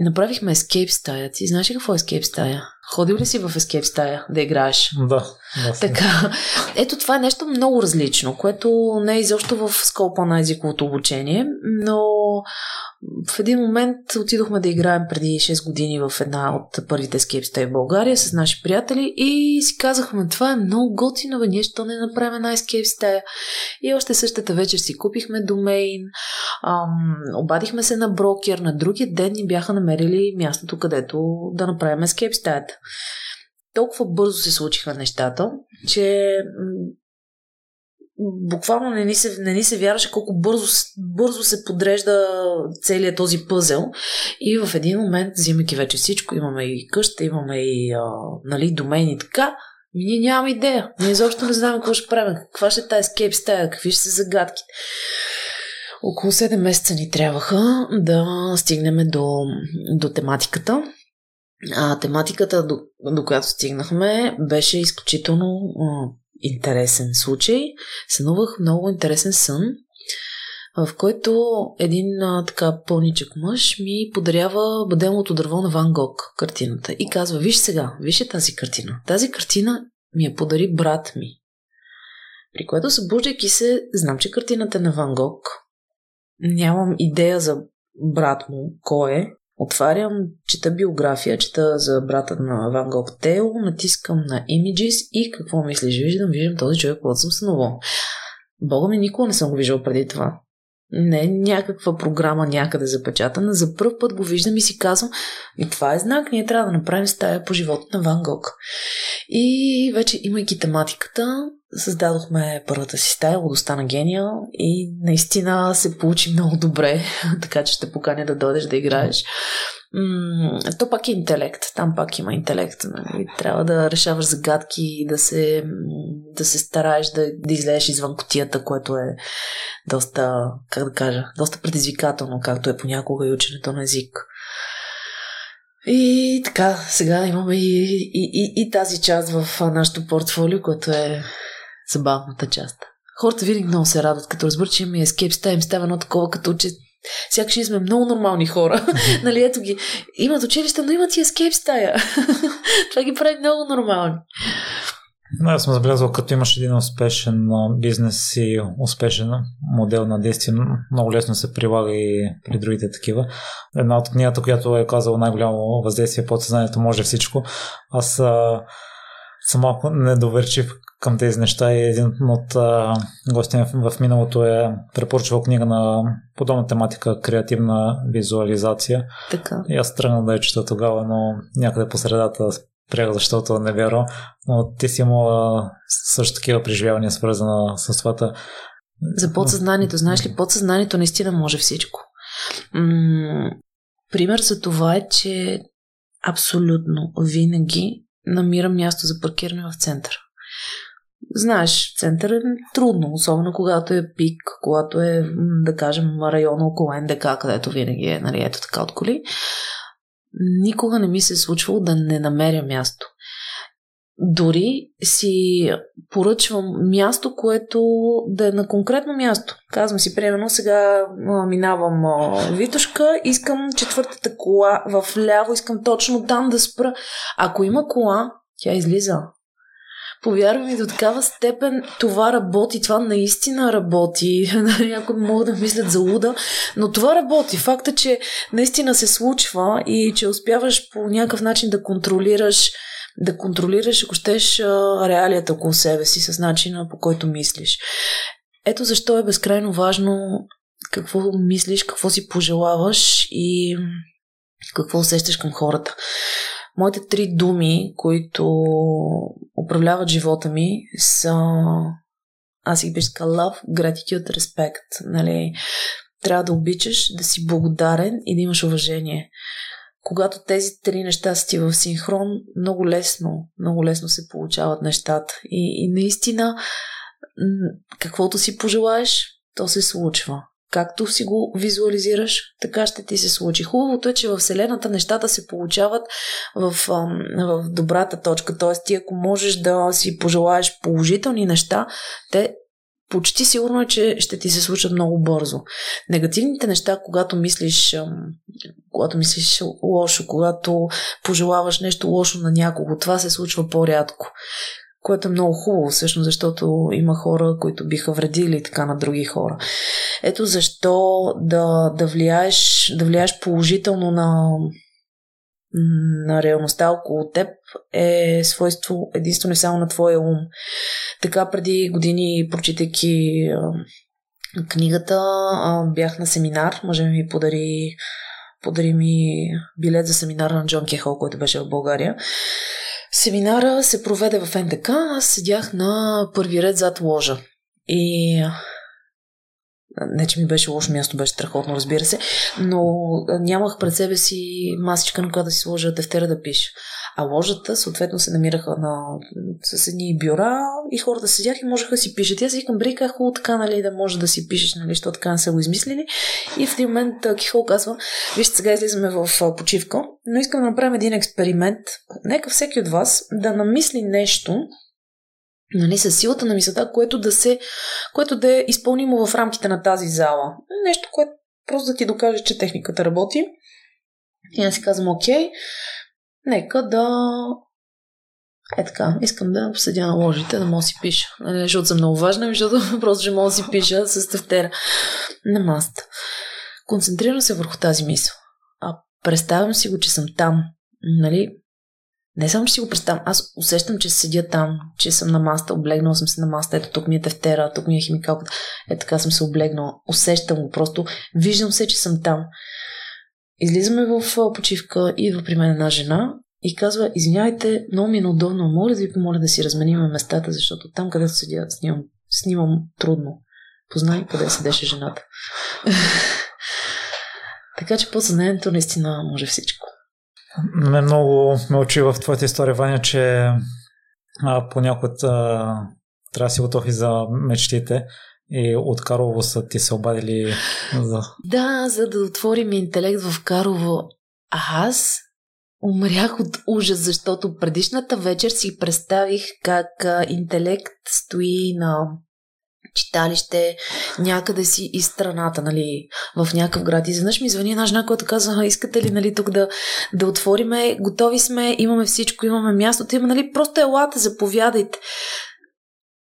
Направихме escape стая. Ти знаеш ли какво е escape стая? Ходил ли си в Escape стая да играеш? Да. Така, ето това е нещо много различно, което не е изобщо в скопа на езиковото обучение, но в един момент отидохме да играем преди 6 години в една от първите скепста в България с наши приятели и си казахме, това е много готино, бе, ние ще не направим една ескейп стая. И още същата вечер си купихме домейн, ам, обадихме се на брокер, на другия ден ни бяха намерили мястото, където да направим ескейп стаята. Толкова бързо се случиха нещата, че буквално не ни се, не ни се вярваше колко бързо, бързо се подрежда целият този пъзел. И в един момент, взимайки вече всичко, имаме и къща, имаме и а, нали, домени и така, и ние нямаме идея. Ние изобщо не знаем какво ще правим, каква ще е тази скейп стая, какви ще са загадки. Около 7 месеца ни трябваха да стигнем до, до тематиката. А тематиката, до, до която стигнахме, беше изключително интересен случай. Сънувах много интересен сън, в който един а, така пълничък мъж ми подарява бъделното дърво на Ван Гог, картината. И казва, виж сега, виж тази картина. Тази картина ми я подари брат ми. При което събуждайки се, знам, че картината е на Ван Гог. Нямам идея за брат му, кой е, Отварям, чета биография, чета за брата на Ван Гог Тео, натискам на Images и какво мислиш? Виждам, виждам този човек, който съм сънувал. Бога ми никога не съм го виждал преди това. Не някаква програма някъде запечатана. За първ път го виждам и си казвам, и това е знак, ние трябва да направим стая по живота на Ван Гог. И вече имайки тематиката, създадохме първата си стая, Лудостта на гения и наистина се получи много добре, така че ще поканя да дойдеш да играеш. то пак е интелект. Там пак има интелект. Нали? Трябва да решаваш загадки, да се, да се стараеш да, да излезеш извън котията, което е доста, как да кажа, доста предизвикателно, както е понякога и ученето на език. И така, сега имаме и, и, и, и тази част в нашото портфолио, което е забавната част. Хората винаги много се радват, като разбърт, че имаме ескейп, стая им става едно такова, като че сякаш ние сме много нормални хора. нали, ето ги. Имат училище, но имат и ескейп стая. Това ги прави много нормални. Но аз съм забелязал, като имаш един успешен бизнес и успешен модел на действие, много лесно се прилага и при другите такива. Една от книгата, която е казала най-голямо въздействие под съзнанието може всичко. Аз съм малко недоверчив към тези неща и един от гостите в миналото е препоръчвал книга на подобна тематика креативна визуализация. Така. И аз тръгнах да я чета тогава, но някъде по средата спрях, защото не вярвам. Но ти си имала също такива преживявания, свързана с това. За подсъзнанието, знаеш ли, подсъзнанието наистина може всичко. М- пример за това е, че абсолютно винаги намирам място за паркиране в центъра. Знаеш, център е трудно, особено когато е пик, когато е, да кажем, района около НДК, където винаги е, нали, ето така от коли. Никога не ми се е случвало да не намеря място. Дори си поръчвам място, което да е на конкретно място. Казвам си, примерно, сега минавам Витушка, искам четвъртата кола в ляво, искам точно там да спра. Ако има кола, тя излиза. Повярвам ми, до такава степен това работи, това наистина работи. Някои могат да мислят за луда, но това работи. Факта, че наистина се случва и че успяваш по някакъв начин да контролираш да контролираш, ако щеш, реалията около себе си с начина по който мислиш. Ето защо е безкрайно важно какво мислиш, какво си пожелаваш и какво усещаш към хората. Моите три думи, които управляват живота ми, са аз ги бих love, gratitude, respect. Нали? Трябва да обичаш, да си благодарен и да имаш уважение. Когато тези три неща са ти в синхрон, много лесно, много лесно се получават нещата. И, и наистина, каквото си пожелаеш, то се случва. Както си го визуализираш, така ще ти се случи. Хубавото е, че в Вселената нещата се получават в, в добрата точка. Т.е. ти ако можеш да си пожелаеш положителни неща, те почти сигурно е, че ще ти се случат много бързо. Негативните неща, когато мислиш, когато мислиш лошо, когато пожелаваш нещо лошо на някого, това се случва по-рядко. Което е много хубаво, всъщност, защото има хора, които биха вредили така на други хора. Ето защо да, да, влияеш, да влияеш положително на, на реалността около теб е свойство единствено и само на твоя ум. Така преди години, прочитайки книгата, бях на семинар. Може ми подари, подари ми билет за семинар на Джон Кехол, който беше в България. Семинара се проведе в НДК, аз седях на първи ред зад ложа. И не, че ми беше лошо място, беше страхотно, разбира се, но нямах пред себе си масичка, на която да си сложа тефтера да пиша. А ложата, съответно, се намираха на с едни бюра и хората седях и можеха да си пишат. аз викам, брей, как хубаво така, нали, да може да си пишеш, нали, защото така не са го измислили. И в един момент Кихол казва, вижте, сега излизаме в почивка, но искам да направим един експеримент. Нека всеки от вас да намисли нещо, нали, с силата на мисълта, което да, се, което да е изпълнимо в рамките на тази зала. Нещо, което просто да ти докаже, че техниката работи. И аз си казвам, окей, нека да... Е така, искам да седя на ложите, да мога си пиша. Нали, защото съм много важна, защото просто ще мога да си пиша с тефтера на маста. Концентрирам се върху тази мисъл. А представям си го, че съм там. Нали? Не само, че си го представям, аз усещам, че седя там, че съм на маста, облегнала съм се на маста, ето тук ми е тефтера, тук ми е химикалката, е така съм се облегнала, усещам го, просто виждам се, че съм там. Излизаме в почивка, идва при мен една жена и казва, извинявайте, много ми е неудобно, моля да ви помоля да си разменим местата, защото там, където седя, снимам, снимам трудно. Познай къде седеше жената. така че по-съзнанието наистина може всичко. Ме много ме очи в твоята история, Ваня, че а, понякога трябва да си готов и за мечтите. И от Карово са ти се обадили за... Да, за да отворим интелект в Карово. А аз умрях от ужас, защото предишната вечер си представих как интелект стои на читалище някъде си из страната, нали, в някакъв град. И изведнъж ми звъни една жена, която казва, искате ли, нали, тук да, да отвориме, готови сме, имаме всичко, имаме мястото, има, нали, просто елата, заповядайте.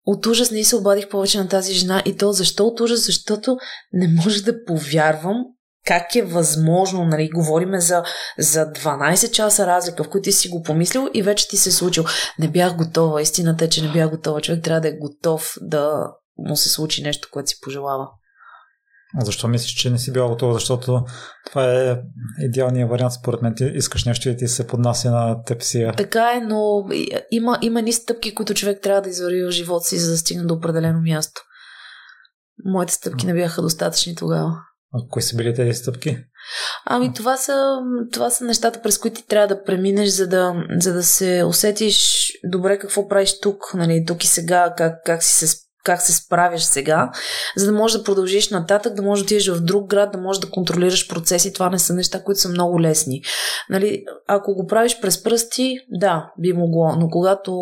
От ужас не се обадих повече на тази жена и то защо от ужас? Защото не може да повярвам как е възможно, нали, говориме за, за 12 часа разлика, в които ти си го помислил и вече ти се е случил. Не бях готова, истината е, че не бях готова. Човек трябва да е готов да му се случи нещо, което си пожелава. А защо мислиш, че не си била готова? Защото това е идеалният вариант, според мен. Ти искаш нещо и ти се поднася на теб си. Така е, но има, има ни стъпки, които човек трябва да извърви в живота си, за да стигне до определено място. Моите стъпки не бяха достатъчни тогава. А кои са били тези стъпки? Ами това са, това са нещата, през които ти трябва да преминеш, за да, за да се усетиш добре какво правиш тук, нали, тук и сега, как, как си се как се справяш сега, за да можеш да продължиш нататък, да можеш да отидеш в друг град, да можеш да контролираш процеси. Това не са неща, които са много лесни. Нали, ако го правиш през пръсти, да, би могло, но когато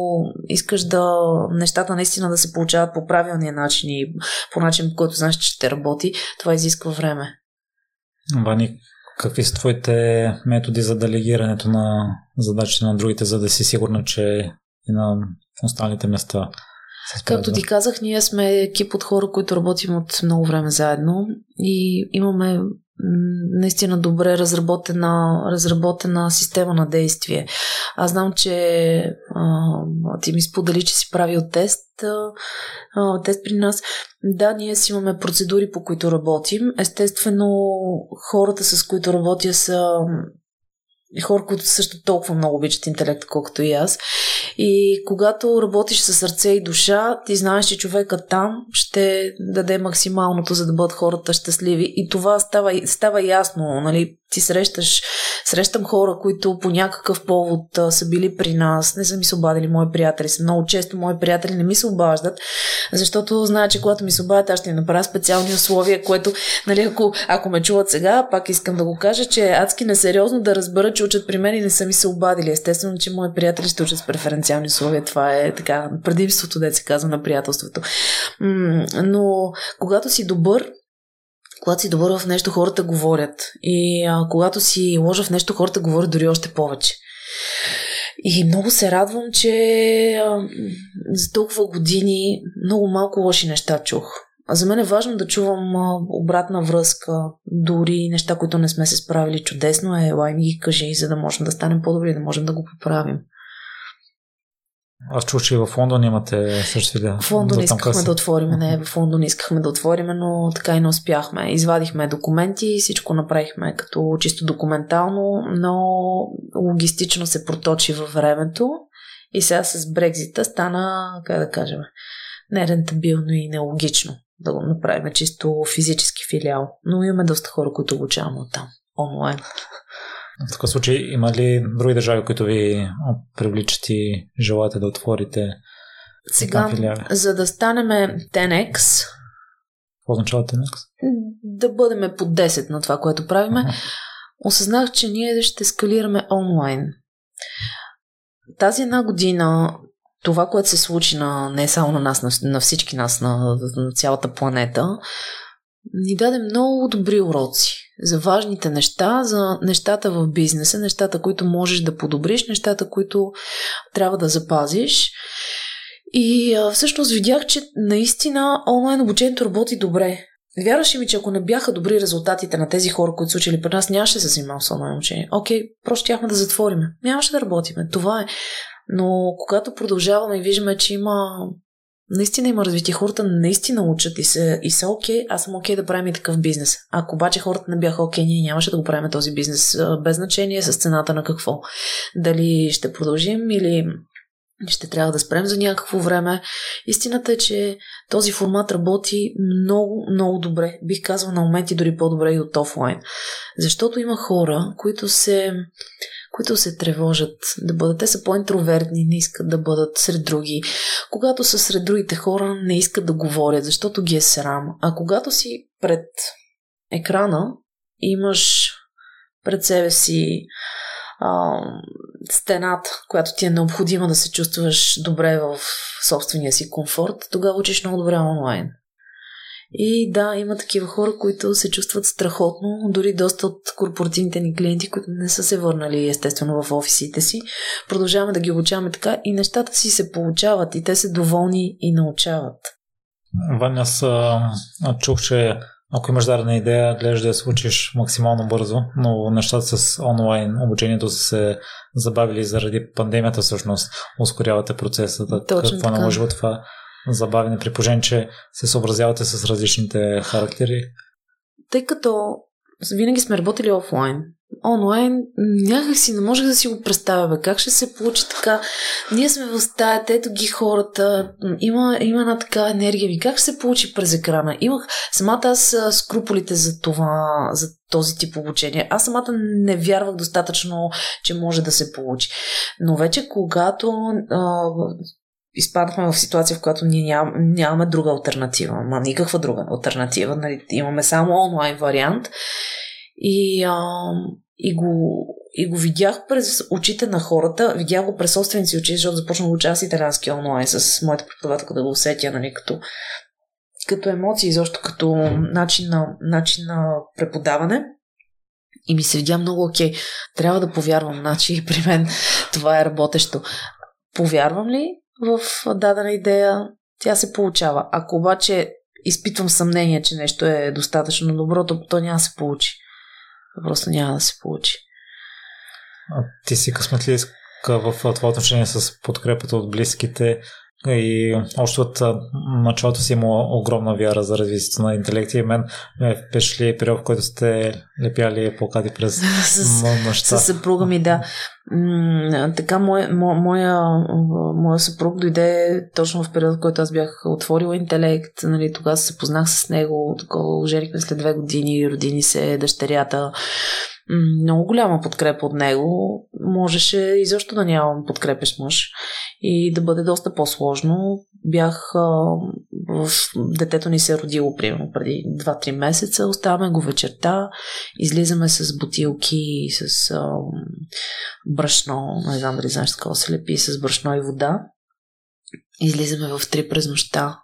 искаш да нещата наистина да се получават по правилния начин и по начин, по който знаеш, че ще работи, това изисква време. Вани, какви са твоите методи за делегирането на задачите на другите, за да си сигурна, че и на останалите места Както ти казах, ние сме екип от хора, които работим от много време заедно и имаме наистина добре разработена, разработена система на действие. Аз знам, че а, ти ми сподели, че си правил тест, а, тест при нас. Да, ние си имаме процедури, по които работим. Естествено, хората, с които работя, са хора, които също толкова много обичат интелект, колкото и аз. И когато работиш със сърце и душа, ти знаеш, че човека там ще даде максималното, за да бъдат хората щастливи. И това става, става ясно. Нали? Ти срещаш, срещам хора, които по някакъв повод са били при нас, не са ми се обадили мои приятели. Са много често мои приятели не ми се обаждат, защото знаят, че когато ми се обадят, аз ще им направя специални условия, което, нали, ако, ако ме чуват сега, пак искам да го кажа, че е адски несериозно да разбера, че учат при мен и не са ми се обадили. Естествено, че мои приятели ще учат с преференциални условия. Това е така предимството, да се казва, на приятелството. Но когато си добър, когато си добър в нещо, хората говорят. И а, когато си лоша в нещо, хората говорят дори още повече. И много се радвам, че а, за толкова години много малко лоши неща чух. За мен е важно да чувам обратна връзка, дори неща, които не сме се справили чудесно, е лай ми ги кажи, за да можем да станем по-добри, да можем да го поправим. Аз чух, че и в Лондон имате също да. В Лондон искахме да отворим, не, в Лондон искахме да отворим, но така и не успяхме. Извадихме документи, всичко направихме като чисто документално, но логистично се проточи във времето и сега с Брекзита стана, как да кажем, нерентабилно и нелогично да го направим чисто физически филиал. Но имаме доста хора, които обучаваме от там, онлайн. В такъв случай има ли други държави, които ви привличат и желаете да отворите Сега, за да станем 10x, какво означава 10x? Да бъдем по 10 на това, което правиме. Uh-huh. Осъзнах, че ние ще скалираме онлайн. Тази една година това, което се случи на, не само на нас, на, на всички нас, на, на цялата планета, ни даде много добри уроци за важните неща, за нещата в бизнеса, нещата, които можеш да подобриш, нещата, които трябва да запазиш. И а, всъщност видях, че наистина онлайн обучението работи добре. Вярваше ми, че ако не бяха добри резултатите на тези хора, които са учили при нас, нямаше да се занимавам с онлайн обучение. Окей, просто щяхме да затвориме. Нямаше да работиме. Това е. Но когато продължаваме и виждаме, че има наистина има развитие. Хората наистина учат и са, и са окей, аз съм окей да правим и такъв бизнес. Ако обаче хората не бяха окей, ние нямаше да го правим този бизнес. Без значение с цената на какво. Дали ще продължим или ще трябва да спрем за някакво време. Истината е, че този формат работи много, много добре. Бих казал на моменти дори по-добре и от офлайн. Защото има хора, които се които се тревожат да бъдат. Те са по-интровертни, не искат да бъдат сред други. Когато са сред другите хора, не искат да говорят, защото ги е срам. А когато си пред екрана, имаш пред себе си а, стената, която ти е необходима да се чувстваш добре в собствения си комфорт, тогава учиш много добре онлайн. И да, има такива хора, които се чувстват страхотно, дори доста от корпоративните ни клиенти, които не са се върнали естествено в офисите си. Продължаваме да ги обучаваме така и нещата си се получават и те са доволни и научават. Ваня, аз чух, че ако имаш дадена идея, гледаш да я случиш максимално бързо, но нещата с онлайн обучението са се забавили заради пандемията, всъщност ускорявате процеса. Точно Какво така. наложи това забавене, при положение, че се съобразявате с различните характери? Тъй като винаги сме работили офлайн. Онлайн някак си не можех да си го представя, бе. Как ще се получи така? Ние сме в стаята, ето ги хората, има, има една така енергия ми. Как ще се получи през екрана? Имах самата аз скруполите за това, за този тип обучение. Аз самата не вярвах достатъчно, че може да се получи. Но вече когато изпаднахме в ситуация, в която ние ням, нямаме друга альтернатива. Ма никаква друга альтернатива. Нали? Имаме само онлайн вариант. И, а, и, го, и го видях през очите на хората, видях го през собствените си очи, защото започнах да уча с италиански онлайн с моята преподавателка да го усетя, нали, като, като емоции, защото като начин на, начин на преподаване. И ми се видя много окей. Трябва да повярвам, значи при мен това е работещо. Повярвам ли? В дадена идея, тя се получава. Ако обаче изпитвам съмнение, че нещо е достатъчно добро, то, то няма да се получи. Просто няма да се получи. А ти си късметлийска в това отношение с подкрепата от близките и още от началото си има огромна вяра за развитието на интелекта и мен ме впечатли период, в който сте лепяли плакати през нощта. С съпруга ми, да. М- така, моя, моя, моя съпруг дойде точно в период, в който аз бях отворила интелект. Нали, тогава се познах с него. Такова оженихме след две години, родини се дъщерята много голяма подкрепа от него. Можеше изобщо да нямам подкрепеш мъж и да бъде доста по-сложно. Бях а, в детето ни се е родило примерно преди 2-3 месеца, оставаме го вечерта, излизаме с бутилки, с а, брашно, не знам дали знаеш такова се лепи, с брашно и вода. Излизаме в 3 през нощта,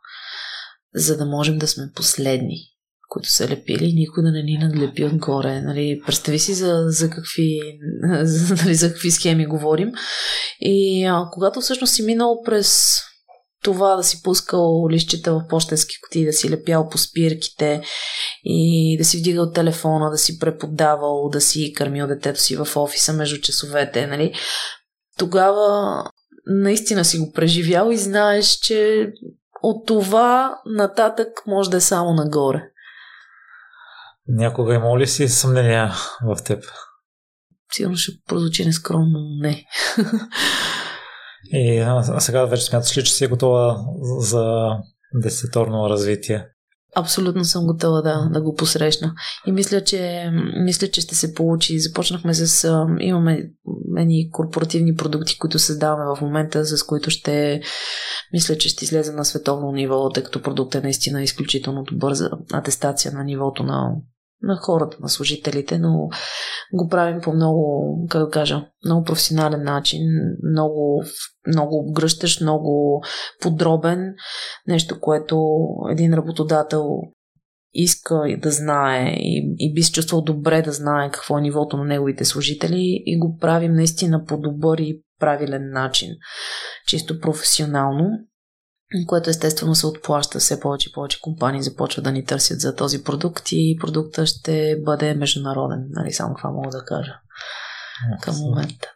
за да можем да сме последни които са лепили, никой да не ни надлепи отгоре. Нали, представи си за, за, какви, за, нали, за какви схеми говорим. И а, когато всъщност си минал през това да си пускал лищите в почтенски кутии, да си лепял по спирките и да си вдигал телефона, да си преподавал, да си кърмил детето си в офиса между часовете, нали? Тогава наистина си го преживял и знаеш, че от това нататък може да е само нагоре. Някога има ли си съмнения в теб? Сигурно ще прозвучи нескромно, не. И а сега вече смяташ ли, че си е готова за десеторно развитие? Абсолютно съм готова да, да го посрещна. И мисля, че, мисля, че ще се получи. Започнахме с... Имаме едни корпоративни продукти, които създаваме в момента, с които ще... Мисля, че ще излезе на световно ниво, тъй като продуктът е наистина изключително добър за атестация на нивото на на хората, на служителите, но го правим по много, как да кажа, много професионален начин, много, много гръщаш, много подробен, нещо, което един работодател иска да знае и, и би се чувствал добре да знае какво е нивото на неговите служители и го правим наистина по добър и правилен начин, чисто професионално което естествено се отплаща. Все повече и повече компании започват да ни търсят за този продукт и продукта ще бъде международен. Нали, само това мога да кажа към момента.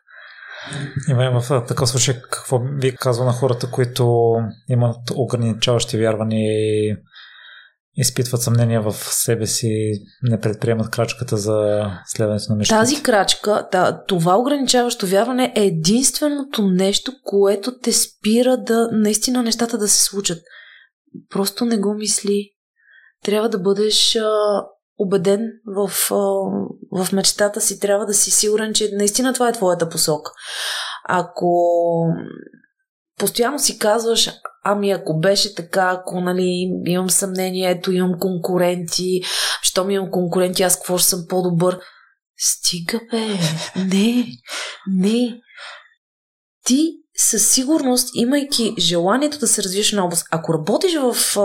Има в такъв случай какво ви казва на хората, които имат ограничаващи вярвания и изпитват съмнения в себе си, не предприемат крачката за следването на мечтите. Тази крачка, да, това ограничаващо вярване е единственото нещо, което те спира да наистина нещата да се случат. Просто не го мисли. Трябва да бъдеш а, убеден в, а, в мечтата си, трябва да си сигурен, че наистина това е твоята посока. Ако постоянно си казваш, ами ако беше така, ако нали, имам съмнение, ето имам конкуренти, щом имам конкуренти, аз какво ще съм по-добър? Стига бе, не, не. Ти със сигурност, имайки желанието да се развиеш на област, ако работиш в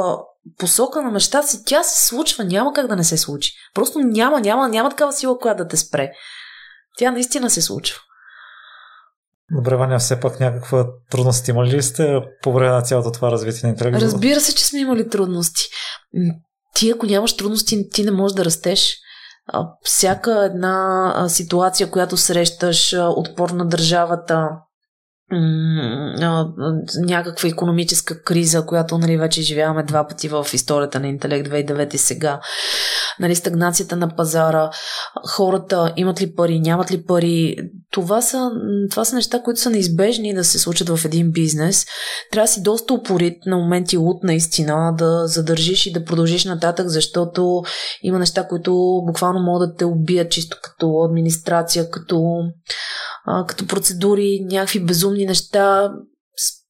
посока на мечтата си, тя се случва, няма как да не се случи. Просто няма, няма, няма такава сила, която да те спре. Тя наистина се случва. Добре, Ваня, все пак някаква трудност имали ли сте по време на цялото това развитие на интервю? Разбира се, че сме имали трудности. Ти, ако нямаш трудности, ти не можеш да растеш. Всяка една ситуация, която срещаш, отпор на държавата, някаква економическа криза, която нали, вече живяваме два пъти в историята на интелект 2009 и сега. Нали, стагнацията на пазара, хората имат ли пари, нямат ли пари. Това са, това са неща, които са неизбежни да се случат в един бизнес. Трябва да си доста упорит на моменти лут наистина, да задържиш и да продължиш нататък, защото има неща, които буквално могат да те убият чисто като администрация, като а, като процедури, някакви безумни неща,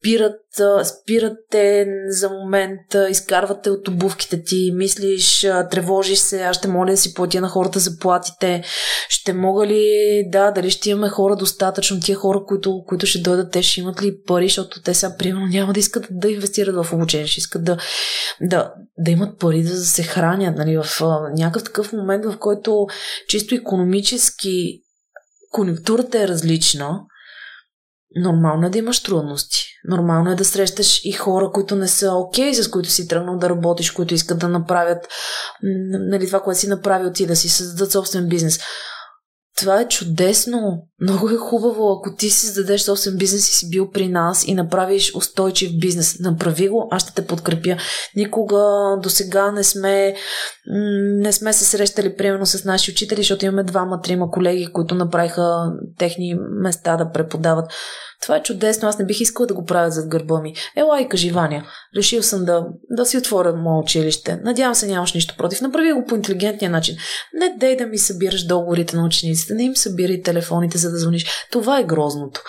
спират, спират те за момент, изкарват те от обувките ти, мислиш, тревожиш се, аз ще моля да си платя на хората заплатите, ще мога ли, да, дали ще имаме хора достатъчно, тия хора, които, които ще дойдат, те ще имат ли пари, защото те сега, примерно, няма да искат да инвестират в обучение, ще искат да, да, да имат пари да се хранят, нали, в някакъв такъв момент, в който чисто економически конъюнктурата е различна, нормално е да имаш трудности. Нормално е да срещаш и хора, които не са окей, okay, с които си тръгнал да работиш, които искат да направят нали, това, което си направил ти, да си създадат собствен бизнес това е чудесно. Много е хубаво, ако ти си зададеш собствен бизнес и си бил при нас и направиш устойчив бизнес. Направи го, аз ще те подкрепя. Никога до сега не сме, не сме се срещали примерно с наши учители, защото имаме двама-трима колеги, които направиха техни места да преподават. Това е чудесно, аз не бих искала да го правя зад гърба ми. Ела и кажи, Ваня, решил съм да, да си отворя мое училище. Надявам се, нямаш нищо против. Направи го по интелигентния начин. Не дей да ми събираш договорите на учениците, не им събирай телефоните, за да звъниш. Това е грозното.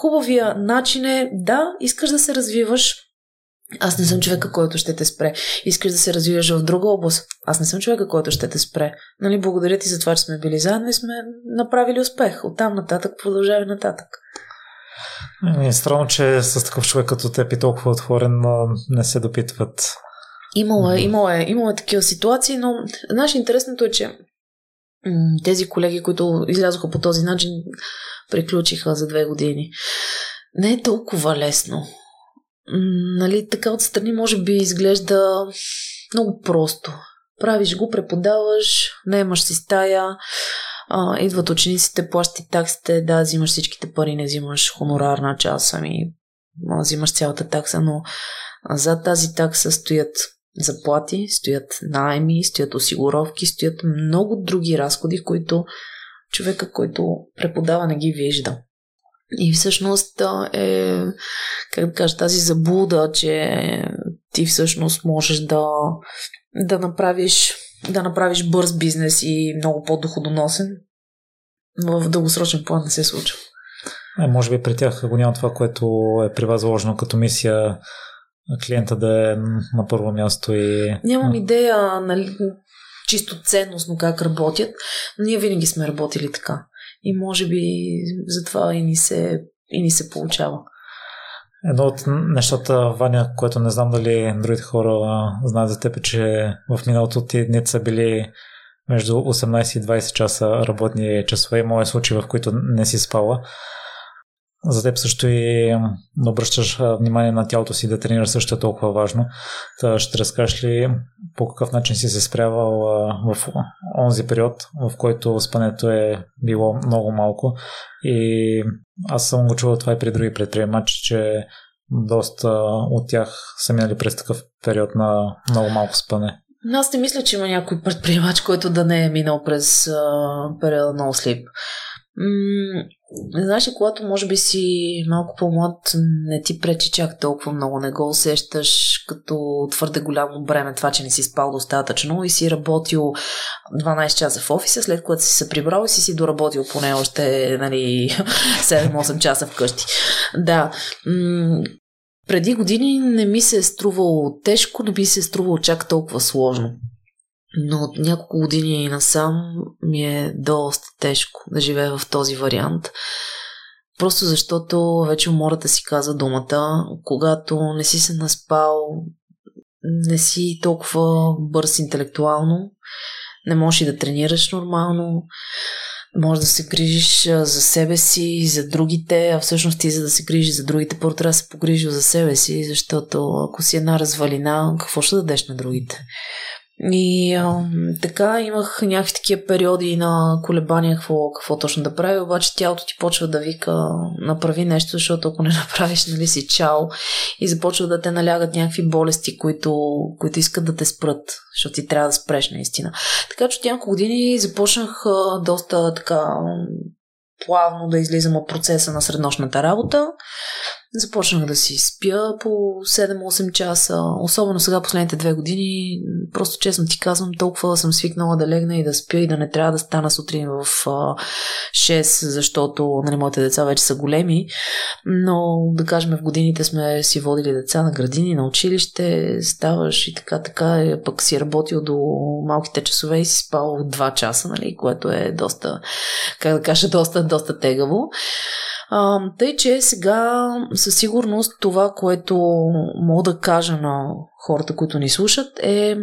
Хубавия начин е, да, искаш да се развиваш, Аз не съм човека, който ще те спре. Искаш да се развиваш в друга област. Аз не съм човека, който ще те спре. Нали, благодаря ти за това, че сме били заедно и сме направили успех. Оттам нататък продължаваме нататък. Ми е странно, че с такъв човек като теб и толкова отворен не се допитват. Имало е, имало е, имало е такива ситуации, но знаеш, интересното е, че тези колеги, които излязоха по този начин, приключиха за две години. Не е толкова лесно. Нали, така отстрани може би изглежда много просто. Правиш го, преподаваш, наемаш си стая, а, идват учениците, плащи таксите, да, взимаш всичките пари, не взимаш хонорар на час, ами взимаш цялата такса, но зад тази такса стоят заплати, стоят найми, стоят осигуровки, стоят много други разходи, които човека, който преподава, не ги вижда. И всъщност е, как да кажа, тази заблуда, че ти всъщност можеш да, да направиш да направиш бърз бизнес и много по-доходоносен, в дългосрочен план не се случва. Е, може би при тях го няма това, което е при вас заложено като мисия клиента да е на първо място и... Нямам идея, нали, чисто ценностно как работят, но ние винаги сме работили така. И може би затова и ни се, и ни се получава. Едно от нещата, Ваня, което не знам дали другите хора знаят за теб, е, че в миналото ти дни са били между 18 и 20 часа работни часове. моят случай, в които не си спала. За теб също и да обръщаш внимание на тялото си да тренираш също е толкова важно. Та ще разкажеш ли по какъв начин си се спрявал в онзи период, в който спането е било много малко и аз съм го чувал това и при други предприемачи, че доста от тях са минали през такъв период на много малко спане. Аз не мисля, че има някой предприемач, който да не е минал през а, периода на слип. М- знаеш когато може би си малко по-млад, не ти пречи чак толкова много, не го усещаш като твърде голямо бреме това, че не си спал достатъчно и си работил 12 часа в офиса, след което си се прибрал и си си доработил поне още нали, 7-8 часа вкъщи. Да, м- преди години не ми се е струвало тежко, не би се е струвало чак толкова сложно. Но от няколко години насам ми е доста тежко да живея в този вариант. Просто защото вече умората си каза думата. Когато не си се наспал, не си толкова бърз интелектуално, не можеш и да тренираш нормално, може да се грижиш за себе си, за другите, а всъщност ти за да се грижиш за другите, първо трябва да се погрижи за себе си, защото ако си една развалина, какво ще дадеш на другите? И а, така имах някакви такива периоди на колебания какво, какво точно да правя, обаче тялото ти почва да вика направи нещо, защото ако не направиш, нали си чао и започва да те налягат някакви болести, които, които искат да те спрат, защото ти трябва да спреш наистина. Така че от няколко години започнах а, доста така плавно да излизам от процеса на среднощната работа. Започнах да си спя по 7-8 часа, особено сега последните две години. Просто честно ти казвам, толкова съм свикнала да легна и да спя и да не трябва да стана сутрин в 6, защото нали, моите деца вече са големи. Но да кажем в годините сме си водили деца на градини, на училище, ставаш и така, така, пък си работил до малките часове и си спал 2 часа, нали, което е доста, как да кажа, доста, доста тегаво. А, тъй, че сега със сигурност това, което мога да кажа на хората, които ни слушат е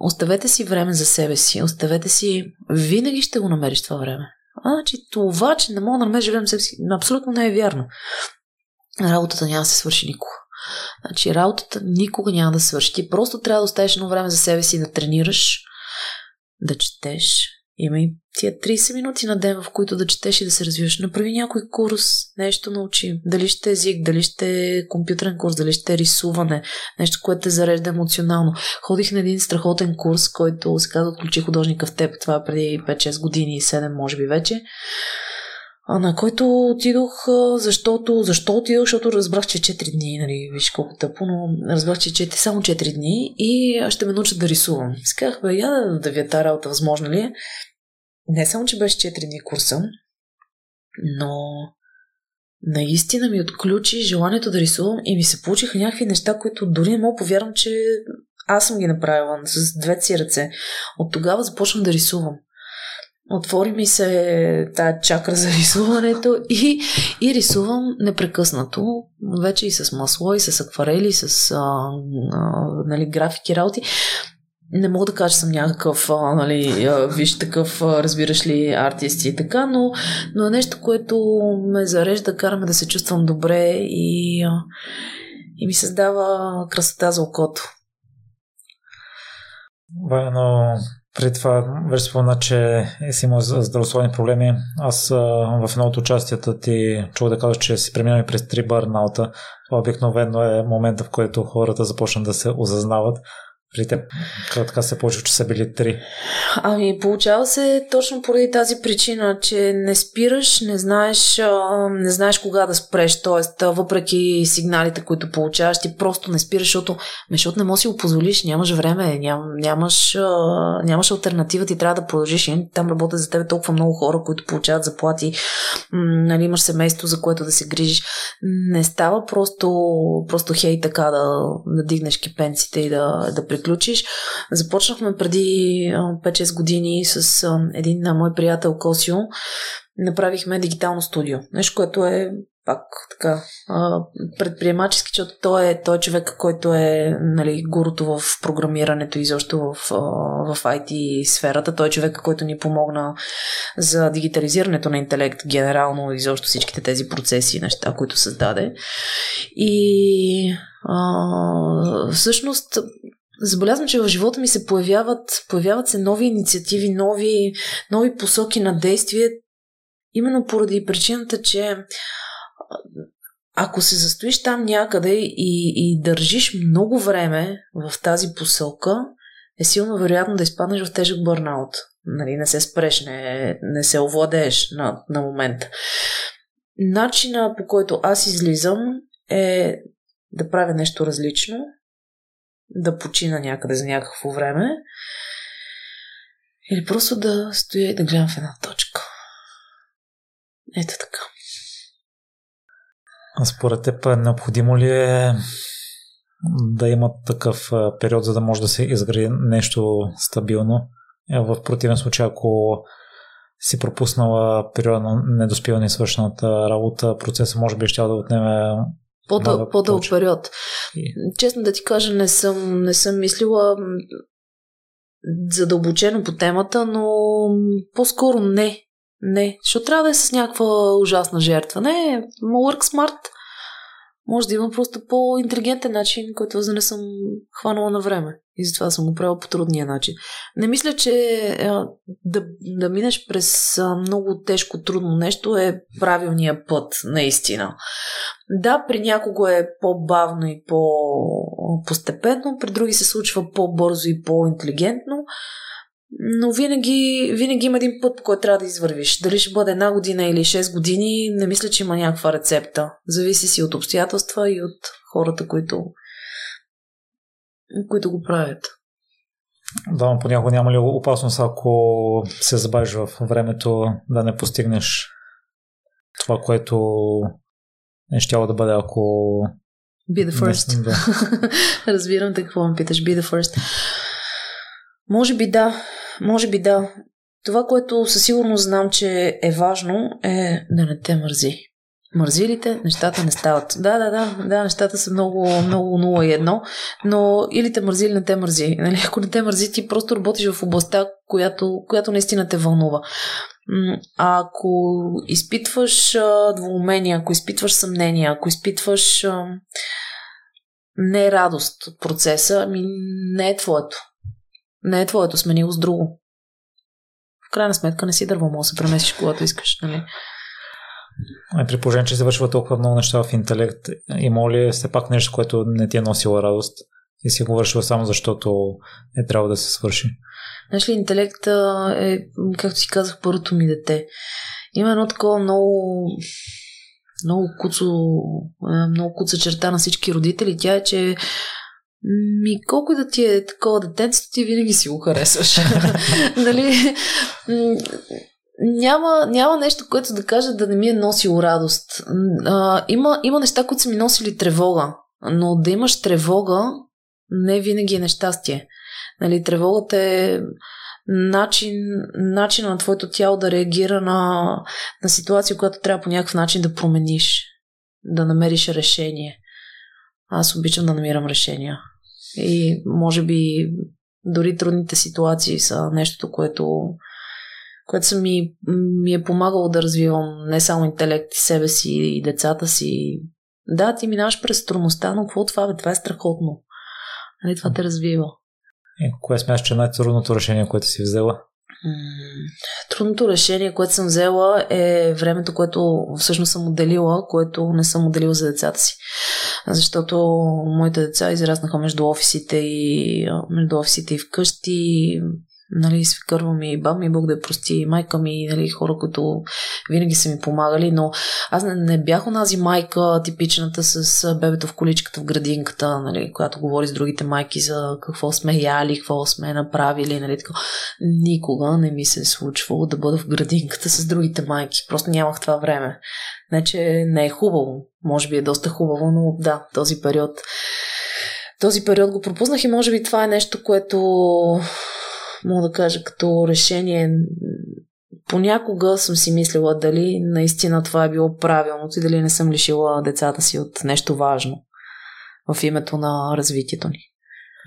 оставете си време за себе си, оставете си, винаги ще го намериш това време. А, значи това, че не мога да намериш време за себе си, абсолютно не е вярно. Работата няма да се свърши никога. Значи работата никога няма да свърши. Ти просто трябва да оставиш едно време за себе си да тренираш, да четеш, има и тия 30 минути на ден, в които да четеш и да се развиваш. Направи някой курс, нещо научи. Дали ще е език, дали ще е компютърен курс, дали ще е рисуване, нещо, което те зарежда емоционално. Ходих на един страхотен курс, който се казва Отключи художника в теб. Това е преди 5-6 години, 7 може би вече. На който отидох, защото, защо отидох, защото разбрах, че 4 дни, нали, виж колко тъпо, но разбрах, че 4, само 4 дни и ще ме научат да рисувам. Сказах, бе, я да ви е тази работа, възможно ли е? Не само, че беше 4 дни курса, но наистина ми отключи желанието да рисувам и ми се получиха някакви неща, които дори не мога повярвам, че аз съм ги направила с двете си ръце. От тогава започвам да рисувам. Отвори ми се тая чакра за рисуването и, и рисувам непрекъснато. Вече и с масло, и с акварели, и с а, а, нали, графики, работи. Не мога да кажа, че съм някакъв, а, нали, а, виж такъв, а, разбираш ли, артист и така, но, но е нещо, което ме зарежда, караме да се чувствам добре и, а, и ми създава красота за окото. но преди това вече спомена, че си имал здравословни проблеми. Аз в едно от участията ти чух да казваш, че си преминали през три бърнаута. Обикновено е момента, в който хората започнат да се осъзнават. При теб как така се получи, че са били три? Ами, получава се точно поради тази причина, че не спираш, не знаеш, не знаеш кога да спреш. Тоест, въпреки сигналите, които получаваш, ти просто не спираш, защото, защото не можеш да си го позволиш, нямаш време, ням, нямаш, нямаш альтернатива, ти трябва да продължиш. И там работят за теб толкова много хора, които получават заплати, нали, имаш семейство, за което да се грижиш. Не става просто, просто хей така да, да дигнеш кипенците и да, да. Започнахме преди 5-6 години с един мой приятел Косио. Направихме дигитално студио. Нещо, което е пак така предприемачески, защото той е, той е човек, който е нали, гурото в програмирането и защо в, в IT сферата. Той е човек, който ни помогна за дигитализирането на интелект генерално и защо всичките тези процеси и неща, които създаде. И а, всъщност Забелязвам, че в живота ми се появяват, появяват се нови инициативи, нови, нови посоки на действие, именно поради причината, че ако се застоиш там някъде и, и държиш много време в тази посока, е силно вероятно да изпаднеш в тежък бърнаут. Нали, не се спреш, не, не се овладееш на, на момента. Начина по който аз излизам е да правя нещо различно, да почина някъде за някакво време. Или просто да стоя и да гледам в една точка. Ето така. А според теб необходимо ли е да има такъв период, за да може да се изгради нещо стабилно? Е, в противен случай, ако си пропуснала периода на недоспиване и свършената работа, процесът може би ще да отнеме по-дъл, по-дълъг период. Честно да ти кажа, не съм, не съм мислила задълбочено по темата, но по-скоро не. Не, защото трябва да е с някаква ужасна жертва. Не, work smart. Може да има просто по-интелигентен начин, който да не съм хванала на време. И затова съм го правила по трудния начин. Не мисля, че да, да минеш през много тежко, трудно нещо е правилния път, наистина. Да, при някого е по-бавно и по-постепенно, при други се случва по-бързо и по-интелигентно, но винаги, винаги има един път, по който трябва да извървиш. Дали ще бъде една година или 6 години, не мисля, че има някаква рецепта. Зависи си от обстоятелства и от хората, които, които го правят. Да, но понякога няма ли опасност, ако се забавиш в времето, да не постигнеш това, което е щяло да бъде, ако... Be the first. Не, да. Разбирам те какво ме питаш. Be the first. Може би да. Може би да. Това, което със сигурност знам, че е важно, е да не те мързи. Мързилите, нещата не стават. Да, да, да, да, нещата са много, много 0 и 1, но или те мързи, или не те мързи. Нали? Ако не те мързи, ти просто работиш в областта, която, която наистина те вълнува. А ако изпитваш двоумение, ако изпитваш съмнение, ако изпитваш не радост от процеса, ами не е твоето. Не е твоето, смени го с друго. В крайна сметка не си дърво, може да се преместиш, когато искаш. Нали? А при положение, че се вършва толкова много неща в интелект, има ли все пак нещо, което не ти е носила радост и си го вършила само защото е трябва да се свърши? Знаеш ли, интелект е, както си казах, първото ми дете. Има едно такова много много куцо, много куца черта на всички родители. Тя е, че ми, колко да ти е такова детенство, ти винаги си го харесваш. нали? няма, няма нещо, което да кажа да не ми е носило радост. А, има, има неща, които са ми носили тревога, но да имаш тревога не винаги е нещастие. Нали, тревогата е начин, начин на твоето тяло да реагира на, на ситуация, която трябва по някакъв начин да промениш, да намериш решение. Аз обичам да намирам решения. И може би дори трудните ситуации са нещото, което, което са ми, ми е помагало да развивам не само интелект и себе си и децата си. Да, ти минаваш през трудността, но какво това бе? Това е страхотно. Нали, това те развива. И кое смяташ, че е най-трудното решение, което си взела? Трудното решение, което съм взела е времето, което всъщност съм отделила, което не съм отделила за децата си. Защото моите деца израснаха между офисите и между офисите и вкъщи нали, свекърва ми, баба ми, Бог да я прости, майка ми, нали, хора, които винаги са ми помагали, но аз не, не бях онази майка, типичната с бебето в количката в градинката, нали, която говори с другите майки за какво сме яли, какво сме направили, нали, така. Никога не ми се е случвало да бъда в градинката с другите майки. Просто нямах това време. Не, че не е хубаво. Може би е доста хубаво, но да, този период този период го пропуснах и може би това е нещо, което мога да кажа, като решение. Понякога съм си мислила дали наистина това е било правилното и дали не съм лишила децата си от нещо важно в името на развитието ни.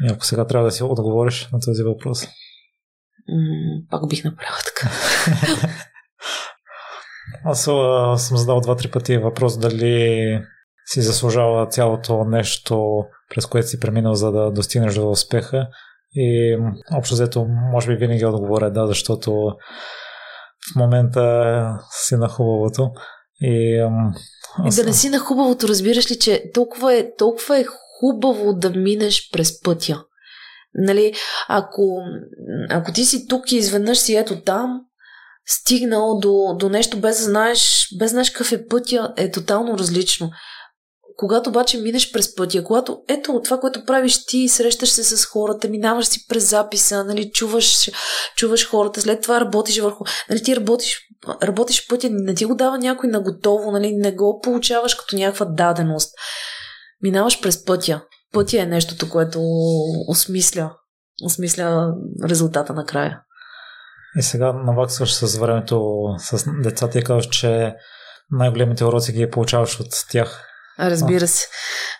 И ако сега трябва да си отговориш на този въпрос? М- пак бих направила така. Аз съм задал два-три пъти въпрос дали си заслужава цялото нещо, през което си преминал, за да достигнеш до успеха. И общо взето, може би винаги отговоря да, защото в момента си на хубавото. И, аз... да не си на хубавото, разбираш ли, че толкова е, толкова е хубаво да минеш през пътя. Нали, ако, ако ти си тук и изведнъж си ето там, стигнал до, до нещо без да знаеш, без знаеш какъв е пътя, е тотално различно. Когато обаче минеш през пътя, когато ето това, което правиш ти, срещаш се с хората, минаваш си през записа, нали, чуваш, чуваш хората, след това работиш върху... Нали, ти работиш, работиш пътя, не ти го дава някой на готово, нали, не го получаваш като някаква даденост. Минаваш през пътя. Пътя е нещото, което осмисля, осмисля резултата накрая. И сега наваксваш с времето с децата и казваш, че най-големите уроци ги получаваш от тях. Разбира се.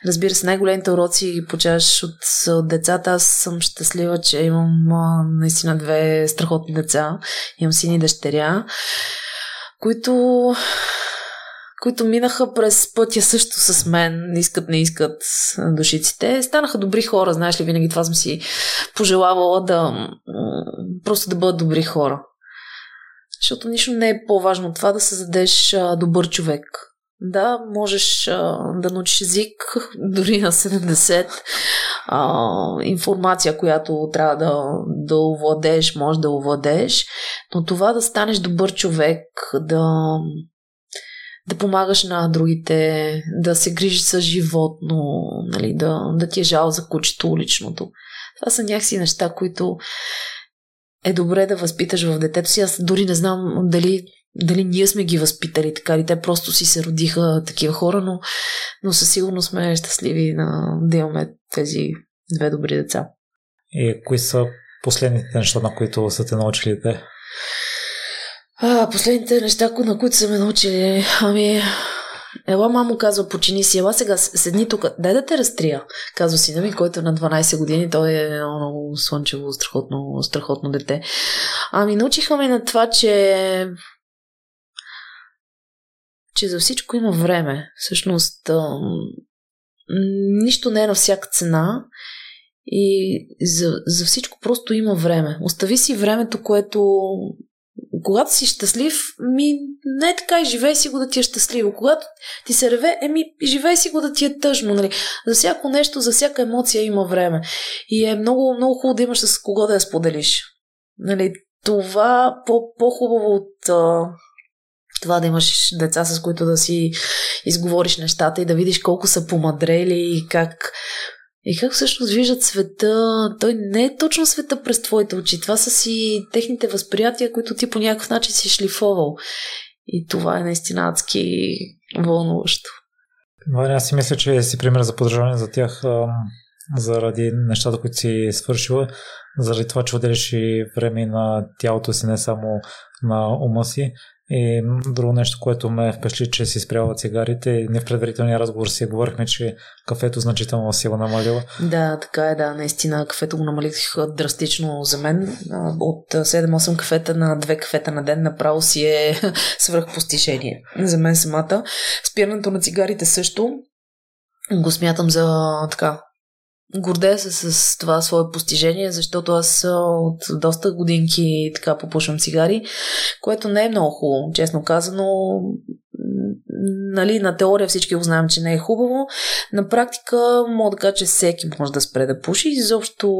Разбира се, най-големите уроци ги получаваш от, от децата. Аз съм щастлива, че имам а, наистина две страхотни деца. Имам сини дъщеря, които които минаха през пътя също с мен, искат, не искат душиците. Станаха добри хора, знаеш ли, винаги това съм си пожелавала да просто да бъдат добри хора. Защото нищо не е по-важно от това да създадеш добър човек. Да, можеш а, да научиш език дори на 70. А, информация, която трябва да, да овладееш, може да овладееш. Но това да станеш добър човек, да, да помагаш на другите, да се грижиш за животно, нали, да, да ти е жал за кучето уличното. Това са някакси неща, които е добре да възпиташ в детето си. Аз дори не знам дали дали ние сме ги възпитали така или те просто си се родиха такива хора, но, но със сигурност сме щастливи на, да имаме тези две добри деца. И кои са последните неща, на които са те научили те? А, последните неща, на които са ме научили, ами, Ела, мамо, казва, почини си, ела сега, седни тук, дай да те разтрия, казва сина ми, който е на 12 години, той е много слънчево, страхотно, страхотно дете. Ами, научиха ме на това, че че за всичко има време. Всъщност, нищо не е на всяка цена и за, за всичко просто има време. Остави си времето, което когато си щастлив, ми не е така и живей си го да ти е щастливо. Когато ти се реве, еми живей си го да ти е тъжно. Нали? За всяко нещо, за всяка емоция има време. И е много, много хубаво да имаш с кого да я споделиш. Нали? Това по- по-хубаво от това да имаш деца, с които да си изговориш нещата и да видиш колко са помадрели и как И как всъщност виждат света, той не е точно света през твоите очи. Това са си техните възприятия, които ти по някакъв начин си шлифовал. И това е наистина адски вълнуващо. Ваня, аз си мисля, че си пример за подражание за тях заради нещата, които си свършила, заради това, че отделиш и време на тялото си, не само на ума си. И друго нещо, което ме впечатли, че си спряла цигарите, не в предварителния разговор си говорихме, че кафето значително си го намалила. Да, така е, да, наистина кафето го намалих драстично за мен. От 7-8 кафета на 2 кафета на ден направо си е свръхпостижение. За мен самата. Спирането на цигарите също го смятам за така Гордея се с това свое постижение, защото аз от доста годинки така попушвам цигари, което не е много хубаво, честно казано нали, на теория всички го знаем, че не е хубаво. На практика мога да кажа, че всеки може да спре да пуши. Изобщо,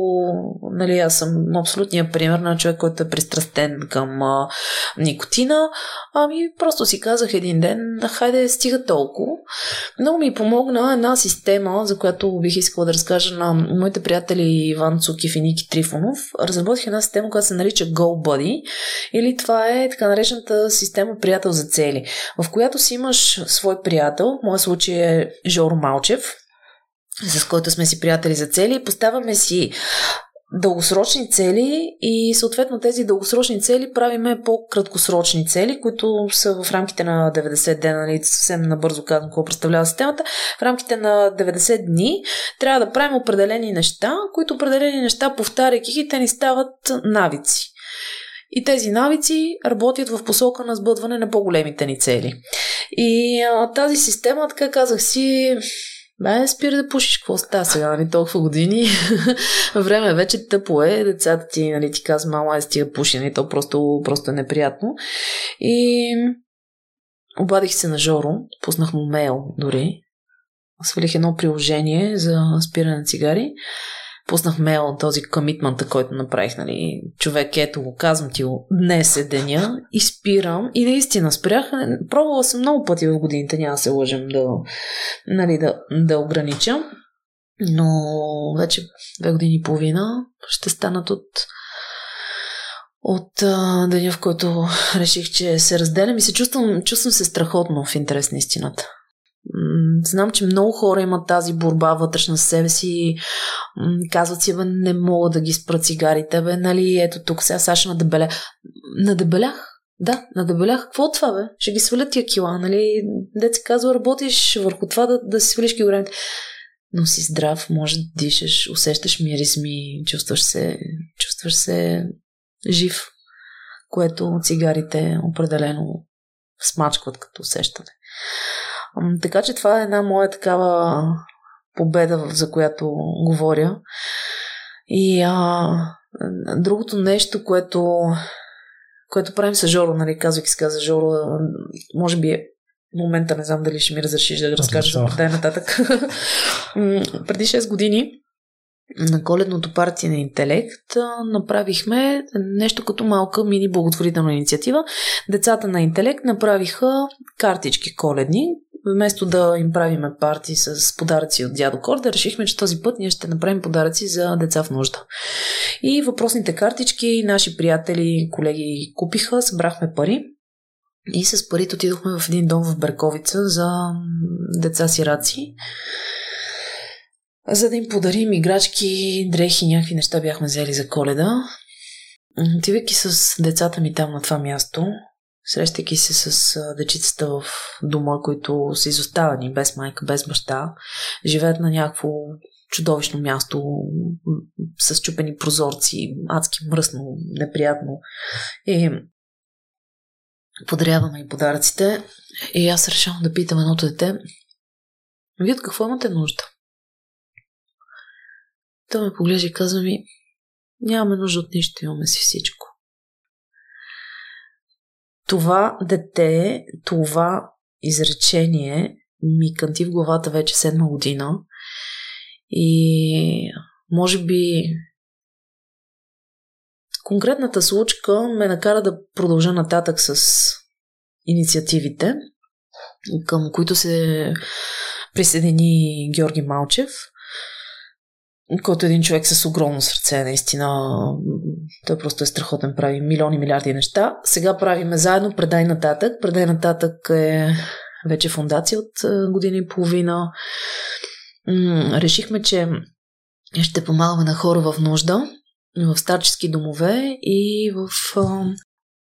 нали, аз съм абсолютния пример на човек, който е пристрастен към а, никотина. Ами, просто си казах един ден, хайде, стига толкова. Много ми помогна една система, за която бих искала да разкажа на моите приятели Иван Цукив и Ники Трифонов. Разработих една система, която се нарича GoBuddy, или това е така наречената система приятел за цели, в която си имаш свой приятел, моят случай е Жоро Малчев, с който сме си приятели за цели, поставяме си дългосрочни цели и съответно тези дългосрочни цели правиме по-краткосрочни цели, които са в рамките на 90 дена, нали, съвсем набързо казвам какво представлява системата, в рамките на 90 дни трябва да правим определени неща, които определени неща, повтаряйки ги, те ни стават навици. И тези навици работят в посока на сбъдване на по-големите ни цели. И а, тази система, така казах си, бе, спира да пушиш, какво става сега, нали, толкова години. Време вече тъпо е, децата ти, нали, ти казвам, мала е стига пуши, нали, то просто, просто е неприятно. И обадих се на Жоро, пуснах му мейл дори, свалих едно приложение за спиране на цигари пуснах мейл този комитмента, който направих, нали, човек, ето го, казвам ти го, днес е деня и спирам и наистина спрях. Пробвала съм много пъти в годините, няма се лъжем да, нали, да, да огранича, но вече две години и половина ще станат от от а, деня, в който реших, че се разделям и се чувствам, чувствам се страхотно в интерес на истината. Знам, че много хора имат тази борба вътрешна с себе си. Казват си, бе, не мога да ги спра цигарите, бе, нали, ето тук сега Саша надебеля. Надебелях? Да, надебелях. Какво от това, бе? Ще ги свалят тия кила, нали? Се казва, работиш върху това да, да си свалиш килограмите. Но си здрав, може да дишаш, усещаш миризми, чувстваш се, чувстваш се жив, което цигарите определено смачкват като усещане. Така че това е една моя такава победа, за която говоря. И а, другото нещо, което, което правим с Жоро, нали, казвайки си каза Жоро, може би е момента, не знам дали ще ми разрешиш да разкажа за предай нататък. Преди 6 години на коледното партия на интелект направихме нещо като малка мини благотворителна инициатива. Децата на интелект направиха картички коледни, вместо да им правиме парти с подаръци от дядо Корда, решихме, че този път ние ще направим подаръци за деца в нужда. И въпросните картички наши приятели, колеги купиха, събрахме пари и с парите отидохме в един дом в Берковица за деца сираци за да им подарим играчки, дрехи, някакви неща бяхме взели за коледа. Отивайки с децата ми там на това място, срещайки се с дечицата в дома, които са изоставени без майка, без баща, живеят на някакво чудовищно място, с чупени прозорци, адски мръсно, неприятно. И подаряваме и подаръците. И аз решавам да питам едното дете, вие от какво имате нужда? Той ме поглежда и казва ми, нямаме нужда от нищо, имаме си всичко. Това дете, това изречение ми канти в главата вече седма година. И може би конкретната случка ме накара да продължа нататък с инициативите, към които се присъедини Георги Малчев – който е един човек с огромно сърце, наистина. Той просто е страхотен, прави милиони, милиарди неща. Сега правиме заедно Предай нататък. Предай нататък е вече фундация от е, година и половина. Решихме, че ще помагаме на хора в нужда, в старчески домове и в,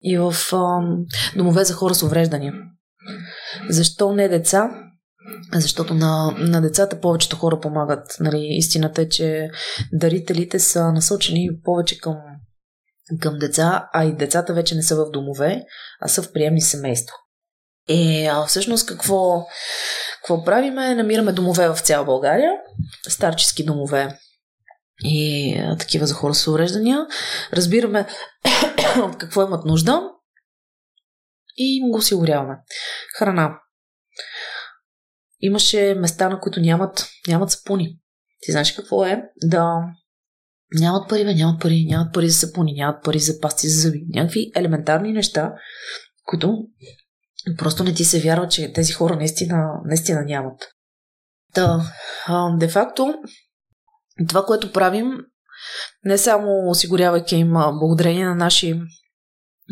и в домове за хора с увреждания. Защо не деца? Защото на, на децата повечето хора помагат. Нали, истината е, че дарителите са насочени повече към, към деца, а и децата вече не са в домове, а са в приемни семейства. Е, а всъщност какво, какво правиме? Намираме домове в цяла България, старчески домове и а, такива за хора с увреждания. Разбираме от какво имат нужда и го осигуряваме. Храна. Имаше места, на които нямат, нямат сапуни. Ти знаеш какво е? Да нямат пари, бе, нямат пари, нямат пари за сапуни, нямат пари за пасти за зъби. Някакви елементарни неща, които просто не ти се вярва, че тези хора наистина, наистина нямат. Да, де-факто, това, което правим, не само осигурявайки им благодарение на наши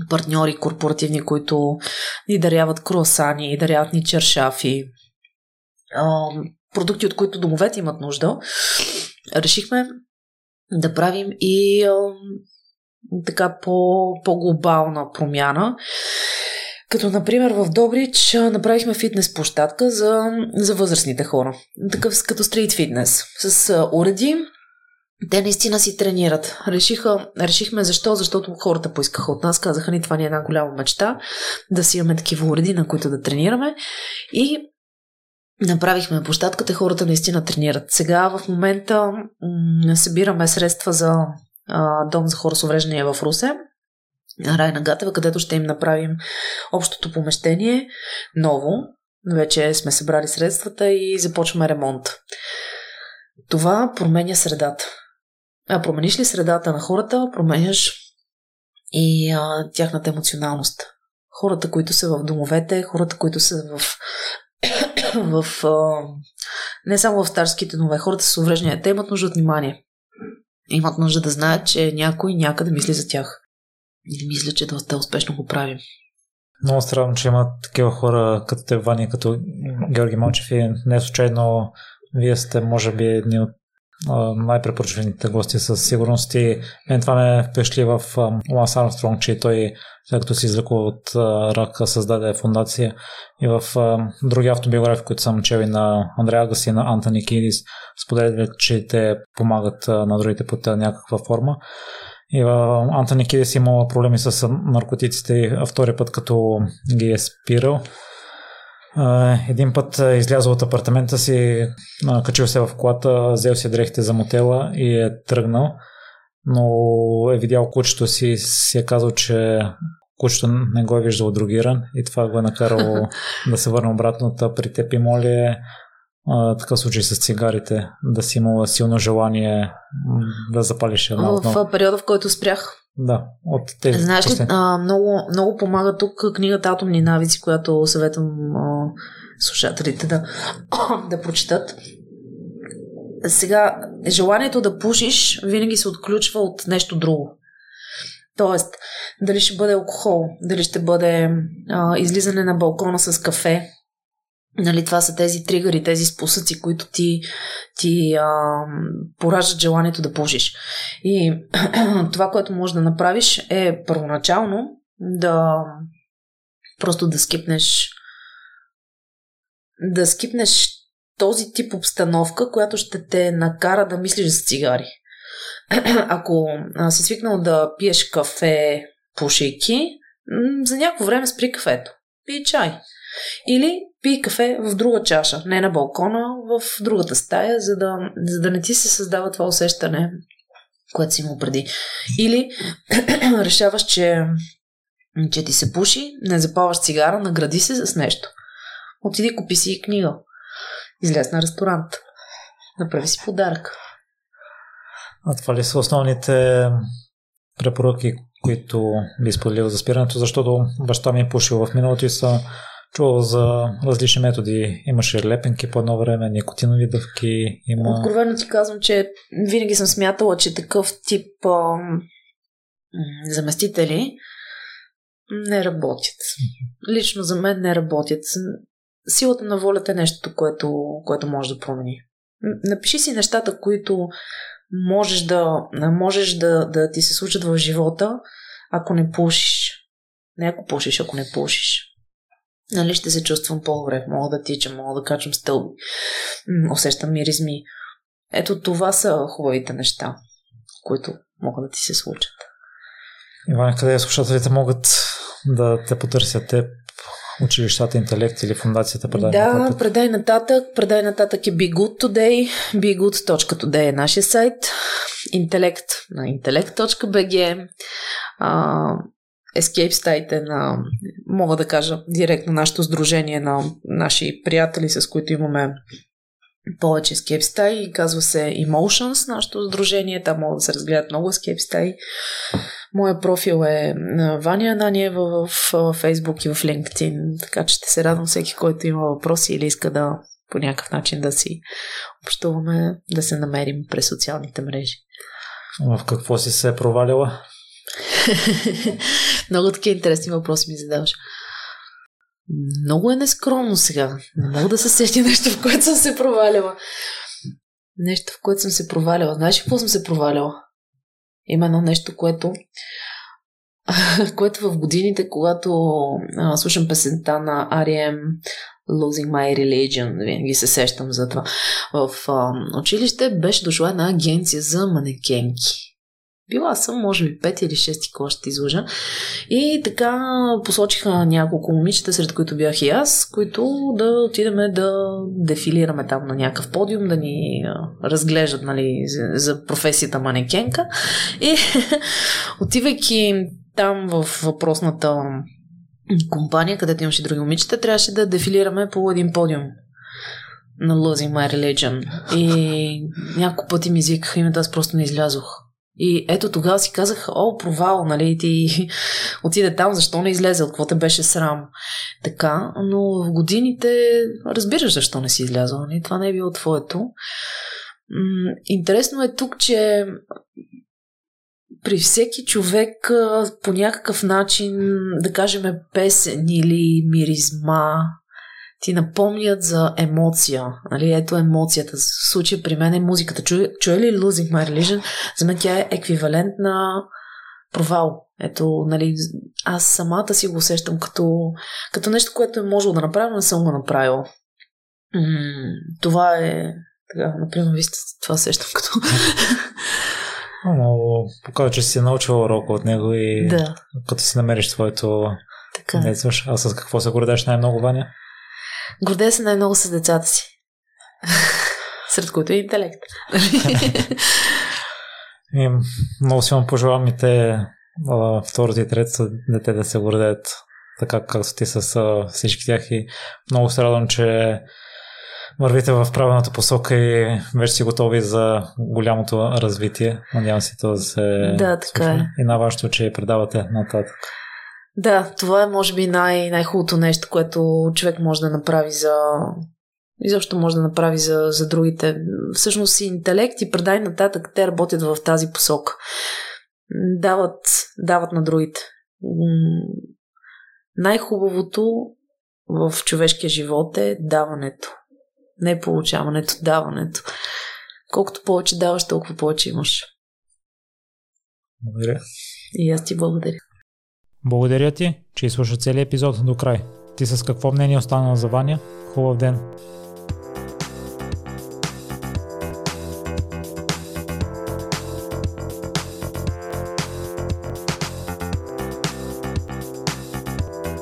партньори корпоративни, които ни даряват круасани, даряват ни чершафи, продукти, от които домовете имат нужда, решихме да правим и така по, по-глобална промяна. Като, например, в Добрич направихме фитнес площадка за, за възрастните хора. Такъв като стрит фитнес. С уреди, те наистина си тренират. Решиха, решихме защо? Защото хората поискаха от нас, казаха ни това ни е една голяма мечта, да си имаме такива уреди, на които да тренираме. И направихме площадката, хората наистина тренират. Сега в момента м- събираме средства за а, дом за хора с увреждания в Русе, Райна Гатева, където ще им направим общото помещение ново. Вече сме събрали средствата и започваме ремонт. Това променя средата. А промениш ли средата на хората, променяш и а, тяхната емоционалност. Хората, които са в домовете, хората, които са в, в а, не само в старските домове, хората с увреждания, те имат нужда от внимание. Имат нужда да знаят, че някой някъде мисли за тях. И мисля, че доста успешно го правим. Много странно, че има такива хора като те, Вани, като Георги Малчев и не случайно вие сте, може би, едни от най-препоръчваните гости със сигурност и мен това ме впечатли в Ланс Армстронг, че той след като си излекува от рака създаде фундация и в други автобиографии, които съм чел и на Андрея Гаси и на Антони Кидис, споделят, че те помагат на другите под някаква форма. И Антони Кидис имал проблеми с наркотиците втори път като ги е спирал един път излязъл от апартамента си, качил се в колата, взел си дрехите за мотела и е тръгнал, но е видял кучето си и си е казал, че кучето не го е виждал другиран и това го е накарало да се върне обратно. Та при теб има ли такъв случай с цигарите, да си имала силно желание да запалиш една В периода, в който спрях. Да, от тези. Знаеш ли, а, много, много помага тук книгата Атомни навици, която съветвам а, слушателите да, да прочитат. Сега, желанието да пушиш винаги се отключва от нещо друго. Тоест, дали ще бъде алкохол, дали ще бъде а, излизане на балкона с кафе, Нали, това са тези тригъри, тези спусъци, които ти, ти а, пораждат желанието да пушиш. И това, което можеш да направиш е първоначално да просто да скипнеш да скипнеш този тип обстановка, която ще те накара да мислиш за цигари. Ако си свикнал да пиеш кафе, пушейки, за някакво време спри кафето. Пи чай. Или пий кафе в друга чаша, не на балкона, в другата стая, за да, за да не ти се създава това усещане, което си имал преди. Или решаваш, че, че ти се пуши, не запаваш цигара, награди се с нещо. Отиди купи си книга. Излез на ресторант. Направи си подарък. А това ли са основните препоръки, които би споделил за спирането, защото баща ми е пушил в миналото и са чувал за различни методи. Имаше лепенки по едно време, никотинови дъвки. Има... Откровено ти казвам, че винаги съм смятала, че такъв тип а, заместители не работят. Лично за мен не работят. Силата на волята е нещо, което, което може да промени. Напиши си нещата, които можеш да, можеш да, да ти се случат в живота, ако не пушиш. Не ако пушиш, ако не пушиш. Нали ще се чувствам по-добре, мога да тичам, мога да качвам стълби, усещам миризми. Ето това са хубавите неща, които могат да ти се случат. Иван, къде слушателите могат да те потърсят теб? Училищата Интелект или фундацията Предай да, нататък? Да, Предай нататък. Предай нататък е Be Good Today. BeGood.today е нашия сайт. Интелект на intellect.bg. Escape стаите на, мога да кажа, директно нашето сдружение на наши приятели, с които имаме повече escape стаи. Казва се Emotions, нашето сдружение. Там могат да се разгледат много escape стаи. Моя профил е Ваня Ананиева в Facebook и в LinkedIn, така че ще се радвам всеки, който има въпроси или иска да по някакъв начин да си общуваме, да се намерим през социалните мрежи. В какво си се провалила? Много такива интересни въпроси ми задаваш. Много е нескромно сега. Не мога да се сетя нещо, в което съм се провалила. Нещо, в което съм се провалила. Знаеш какво съм се провалила? Има едно нещо, което което в годините, когато а, слушам песента на R.E.M. Losing My Religion, винаги се сещам за това. В а, училище беше дошла една агенция за манекенки. Била съм, може би, 5 или 6 кога ще излъжа. И така посочиха няколко момичета, сред които бях и аз, които да отидем да дефилираме там на някакъв подиум, да ни разглеждат нали, за професията манекенка. И отивайки там в въпросната компания, където имаше други момичета, трябваше да дефилираме по един подиум на Losing My Religion. И няколко пъти ми извикаха името, аз просто не излязох. И ето тогава си казах, о, провал, нали, ти отиде там, защо не излезе, от какво те беше срам. Така, но в годините разбираш защо не си излязъл, нали? това не е било твоето. Интересно е тук, че при всеки човек по някакъв начин, да кажем песен или миризма, ти напомнят за емоция. Нали? Ето емоцията. В случая при мен е музиката. Чуе, чуе ли Losing My Religion? За мен тя е еквивалент на провал. Ето, нали, аз самата си го усещам като, като нещо, което е можело да направя, но не съм го направила. М- това е, така, например, вижте, това сещам като... Но показва, че си научила урока от него и да. като си намериш своето така. не А с какво се гордеш най-много, Ваня? Гордея се най-много с децата си. Сред които е интелект. и много си вам пожелавам и те второто и третото дете да се гордеят така както ти с всички тях и много се радвам, че вървите в правилната посока и вече си готови за голямото развитие. Надявам се това да се Да, така е. И на вашето, че предавате нататък. Да, това е може би най- най-хубавото нещо, което човек може да направи за изобщо може да направи за, за другите. Всъщност и интелект и предай нататък, те работят в тази посока. Дават, дават на другите. Най-хубавото в човешкия живот е даването. Не получаването, даването. Колкото повече даваш, толкова повече имаш. Благодаря. И аз ти благодаря. Благодаря ти, че изслуша целият епизод до край. Ти с какво мнение остана за Ваня? Хубав ден!